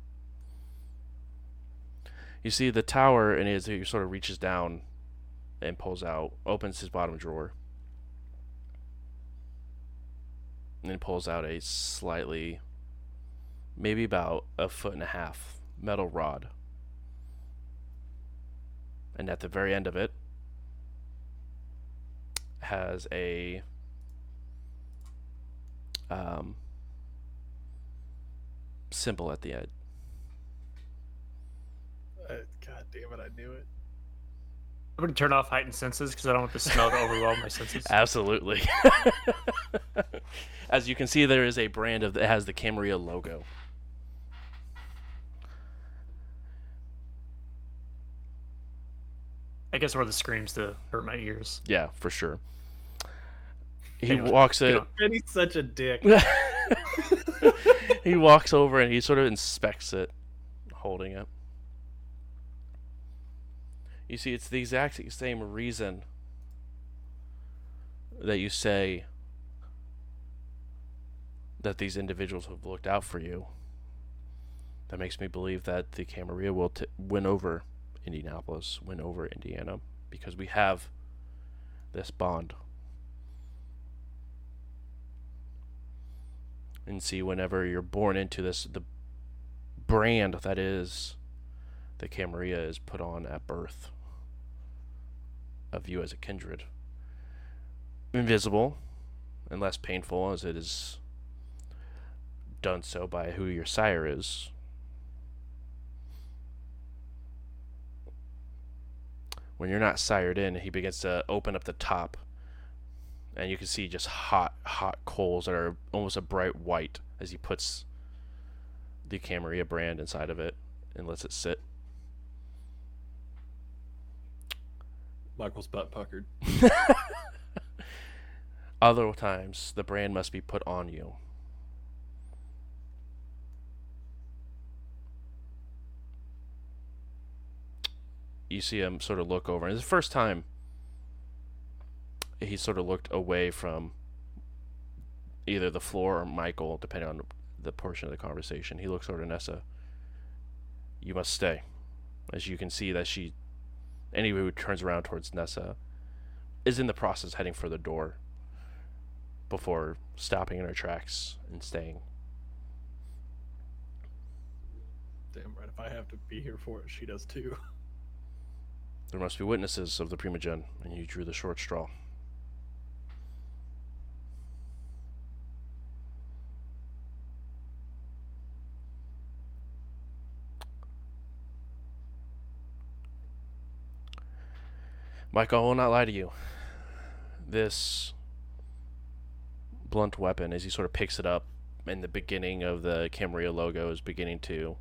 You see the tower, and he sort of reaches down and pulls out, opens his bottom drawer, and then pulls out a slightly, maybe about a foot and a half metal rod. And at the very end of it has a um, symbol at the end. Uh, God damn it, I knew it. I'm gonna turn off heightened senses because I don't want the smell to overwhelm my senses. Absolutely. As you can see, there is a brand of that has the Camarilla logo. I guess where the screams to hurt my ears. Yeah, for sure. He Anyway, walks get it. And he's such a dick. he walks over and he sort of inspects it, holding it. You see, it's the exact same reason that you say that these individuals have looked out for you. That makes me believe that the Camarilla will t- win over Indianapolis, win over Indiana, because we have this bond. And see, whenever you're born into this, the brand that is the Camarilla is put on at birth of you as a kindred. Invisible and less painful as it is done so by who your sire is. When you're not sired in, he begins to open up the top, and you can see just hot, hot coals that are almost a bright white as he puts the Camarilla brand inside of it and lets it sit. Michael's butt puckered. Other times, the brand must be put on you. You see him sort of look over, and it's the first time he sort of looked away from either the floor or Michael, depending on the portion of the conversation. He looks over to Nessa. You must stay. As you can see that she anyone who turns around towards Nessa is in the process heading for the door before stopping in her tracks and staying. Damn right. If I have to be here for it, she does too. There must be witnesses of the primogen, and you drew the short straw. Michael, I will not lie to you. This blunt weapon, as he sort of picks it up, and the beginning of the Camarilla logo is beginning to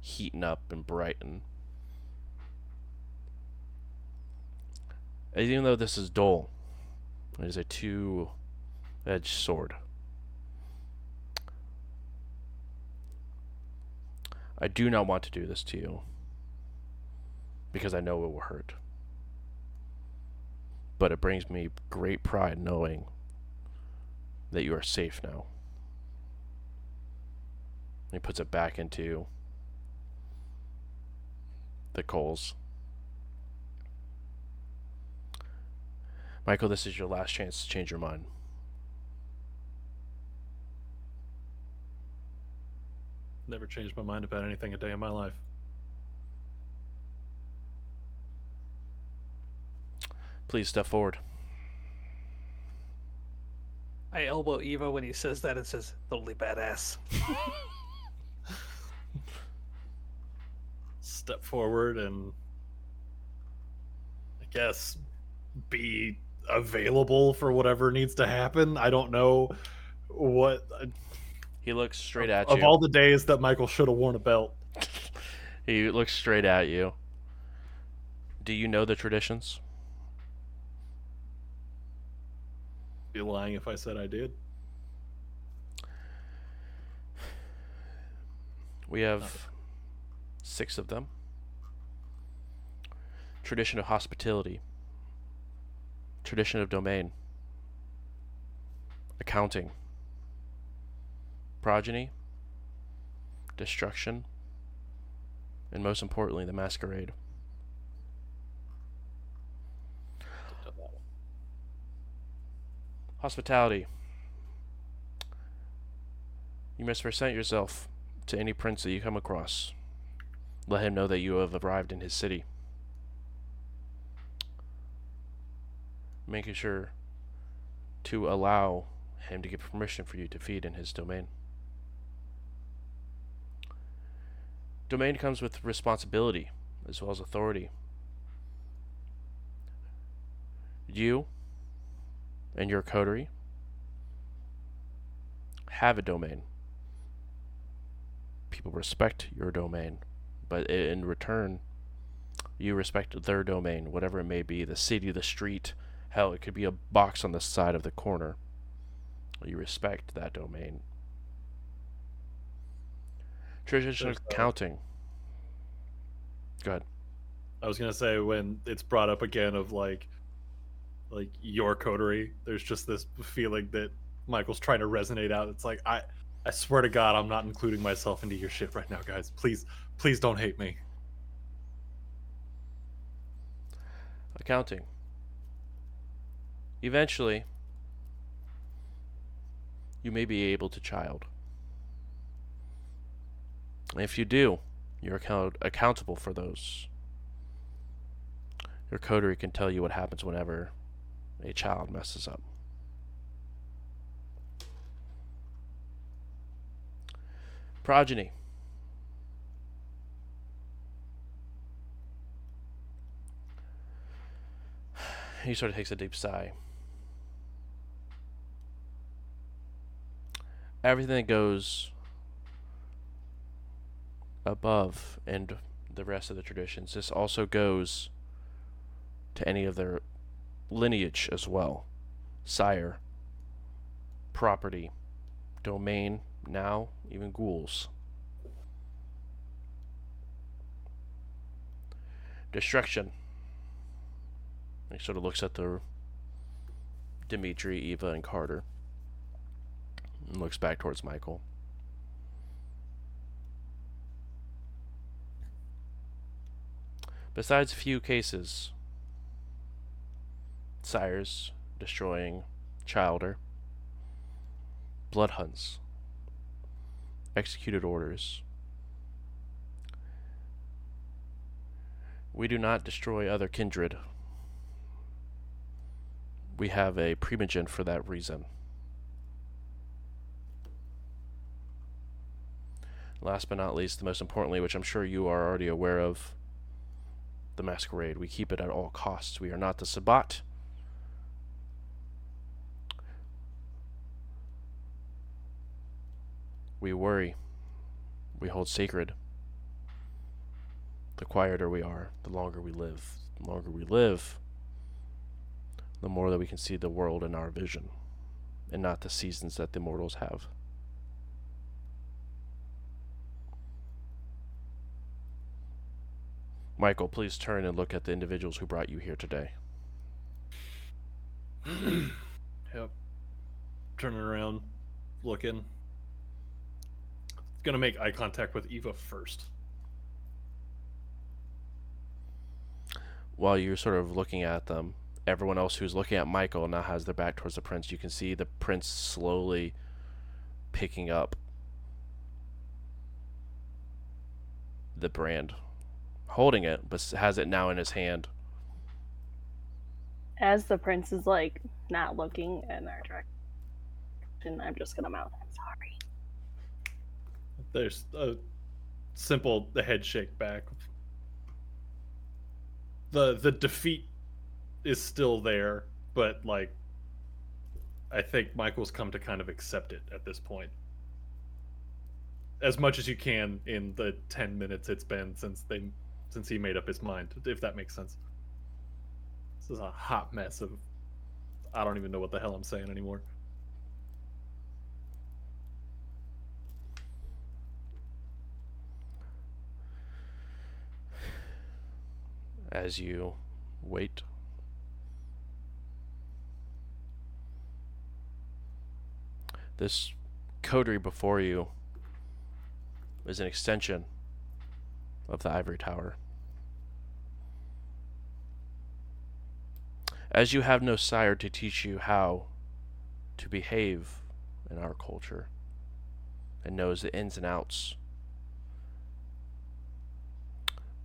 heaten up and brighten. And even though this is dull, it is a two-edged sword. I do not want to do this to you because I know it will hurt. But it brings me great pride knowing that you are safe now. He puts it back into the coals. Michael, this is your last chance to change your mind. Never changed my mind about anything a day in my life. Please step forward. I elbow Eva when he says that and says, totally badass. Step forward and I guess be available for whatever needs to happen. I don't know what He looks straight at of you. Of all the days that Michael should have worn a belt. He looks straight at you. Do you know the traditions? Be lying if I said I did. We have six of them. Tradition of hospitality. Tradition of domain. Accounting. Progeny. Destruction. And most importantly, the masquerade. Hospitality. You must present yourself to any prince that you come across. Let him know that you have arrived in his city. Making sure to allow him to give permission for you to feed in his domain. Domain comes with responsibility as well as authority. You and your coterie have a domain. People respect your domain, but in return, you respect their domain, whatever it may be the city, the street, hell, it could be a box on the side of the corner. You respect that domain. Tradition of uh, counting. Go ahead. I was gonna say when it's brought up again of like like your coterie, there's just this feeling that Michael's trying to resonate out. It's like I I swear to God I'm not including myself into your shit right now, guys. Please please don't hate me. accounting. Eventually, you may be able to child. If you do, you're account- accountable for those. Your coterie can tell you what happens whenever a child messes up. Progeny. He sort of takes a deep sigh. Everything that goes above and the rest of the traditions, this also goes to any of their lineage as well. Sire, property, domain, now, even ghouls. Destruction. He sort of looks at the Dimitri, Eva, and Carter. And looks back towards Michael. Besides a few cases, sires destroying childer, blood hunts, executed orders. We do not destroy other kindred. We have a primogen for that reason. Last but not least, the most importantly, which I'm sure you are already aware of, the masquerade. We keep it at all costs. We are not the Sabbat. We worry. We hold sacred. The quieter we are, the longer we live. The longer we live, the more that we can see the world in our vision, and not the seasons that the mortals have. Michael, please turn and look at the individuals who brought you here today. Yep. Turning around, looking. Gonna make eye contact with Eva first. While you're sort of looking at them, everyone else who's looking at Michael now has their back towards the prince. You can see the prince slowly picking up the brand, holding it, but has it now in his hand. As the prince is like not looking in our direction, I'm just gonna mouth, I'm sorry. There's a simple head shake back. The the defeat is still there, but like I think Michael's come to kind of accept it at this point. As much as you can in the 10 minutes it's been since they since he made up his mind, if that makes sense. This is a hot mess of I don't even know what the hell I'm saying anymore. As you wait, this coterie before you is an extension of the ivory tower. As you have no sire to teach you how to behave in our culture and knows the ins and outs,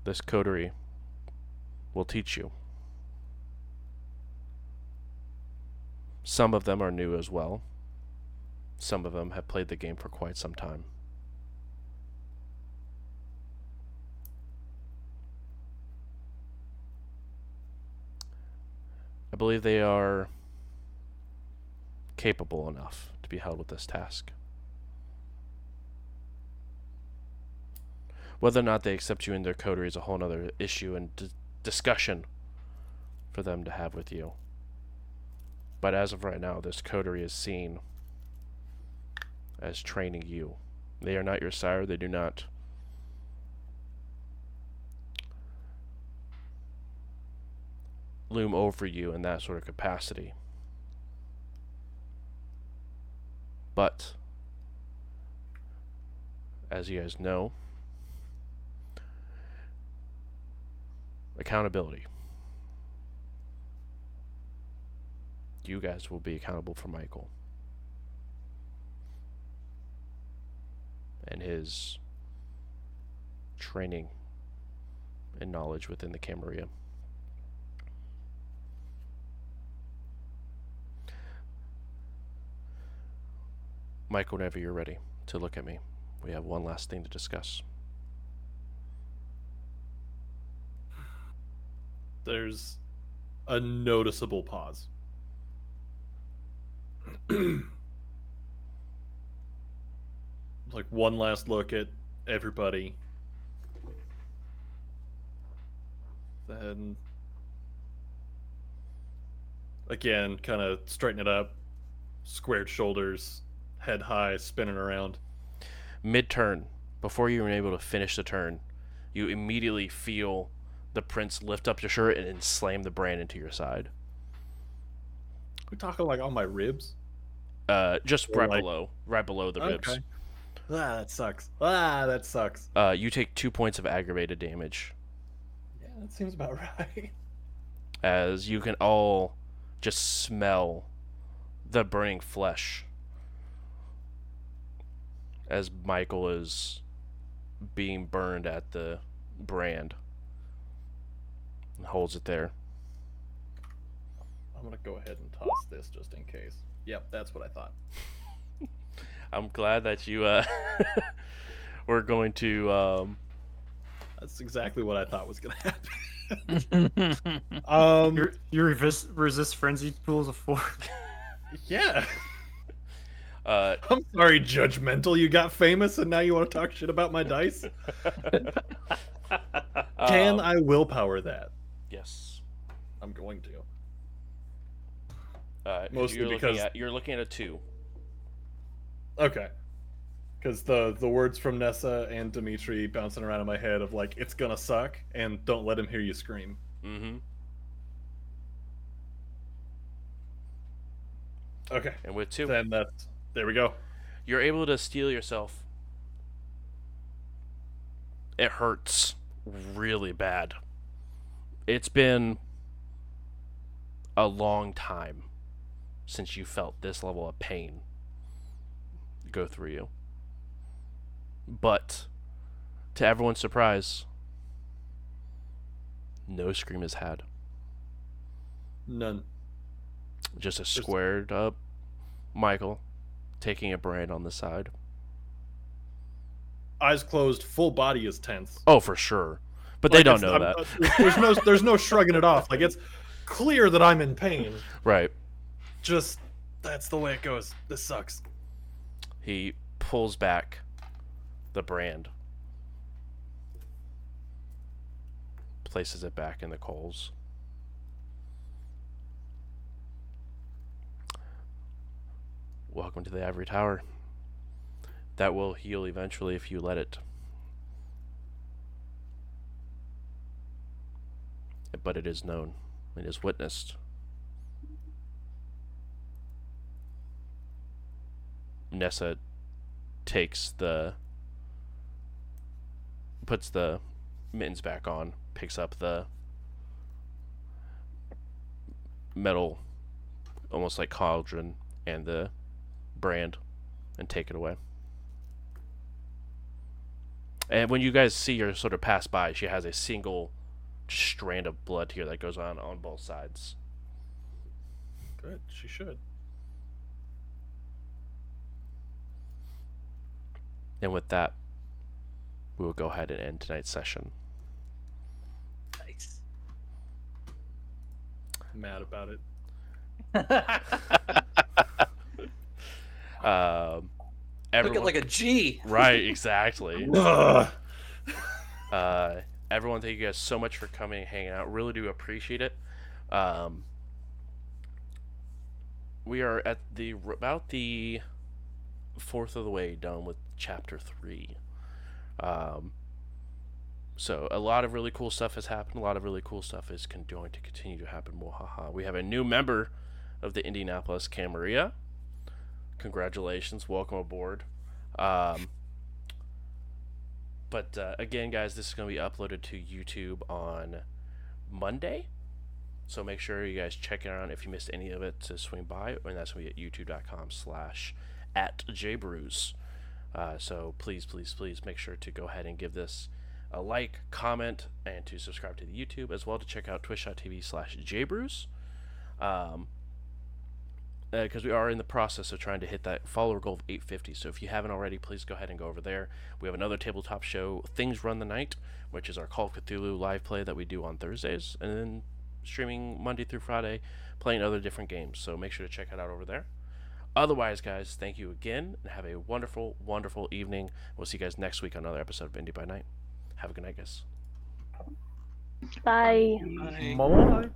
this coterie will teach you. Some of them are new as well. Some of them have played the game for quite some time. I believe they are capable enough to be held with this task. Whether or not they accept you in their coterie is a whole other issue and discussion for them to have with you. But as of right now, this coterie is seen as training you. They are not your sire, they do not loom over you in that sort of capacity. But, as you guys know, accountability. You guys will be accountable for Michael and his training and knowledge within the Camarilla. Mike, whenever you're ready to look at me, we have one last thing to discuss. There's a noticeable pause. like one last look at everybody. Then again, kind of straighten it up, squared shoulders, head high, spinning around. Mid turn, before you're even able to finish the turn, you immediately feel the prince lift up your shirt and then slam the brand into your side. We talking like on my ribs? Uh, just Or right like- below, right below the ribs. Ah, that sucks. Ah, that sucks. Uh, you take two points of aggravated damage. Yeah, that seems about right. as you can all just smell the burning flesh as Michael is being burned at the brand and holds it there. I'm gonna go ahead and toss this just in case. Yep, that's what I thought. I'm glad that you uh were going to um That's exactly what I thought was gonna happen. um, You you resist, resist frenzy pools of four. yeah. uh I'm sorry, judgmental. You got famous and now you want to talk shit about my dice? Can um, I willpower that? Yes. I'm going to. Uh, Mostly you're because- looking at, you're looking at a two. Okay. Because the the words from Nessa and Dimitri bouncing around in my head of like it's gonna suck and don't let him hear you scream. Mm-hmm. Okay. And with two, Then that's there we go. you're able to steel yourself. It hurts really bad. It's been a long time since you felt this level of pain go through you. But to everyone's surprise, no scream is had. None. Just a squared up Michael taking a brand on the side. Eyes closed, full body is tense. Oh, for sure. But they Like, don't know I'm- that. There's no there's no shrugging it off. Like it's clear that I'm in pain. Right. Just that's the way it goes. This sucks. He pulls back the brand, places it back in the coals. Welcome to the Ivory Tower. That will heal eventually if you let it. But it is known, it is witnessed. Nessa takes the puts the mittens back on, picks up the metal almost like cauldron and the brand and take it away. And when you guys see her sort of pass by, she has a single strand of blood here that goes on on both sides. Good. She should. And with that, we will go ahead and end tonight's session. Nice. Mad about it. Um, Took everyone, it like a G. right, exactly. Uh, everyone, thank you guys so much for coming and hanging out. Really do appreciate it. Um, we are at the about the fourth of the way done with chapter three. Um, so a lot of really cool stuff has happened. A lot of really cool stuff is going to continue to happen. Wahaha. We have a new member of the Indianapolis Camarilla. Congratulations, welcome aboard. Um, but uh, again, guys, this is going to be uploaded to YouTube on Monday. So make sure you guys check it out if you missed any of it to swing by, and that's going to be at youtube.com slash at jbrews. Uh, so please, please, please make sure to go ahead and give this a like, comment, and to subscribe to the YouTube as well to check out twitch.tv slash jbrews. Um, Uh, because we are in the process of trying to hit that follower goal of 850. So if you haven't already, please go ahead and go over there. We have another tabletop show, Things Run the Night, which is our Call of Cthulhu live play that we do on Thursdays, and then streaming Monday through Friday, playing other different games. So make sure to check it out over there. Otherwise, guys, thank you again, and have a wonderful, wonderful evening. We'll see you guys next week on another episode of Indy by Night. Have a good night, guys. Bye. Bye.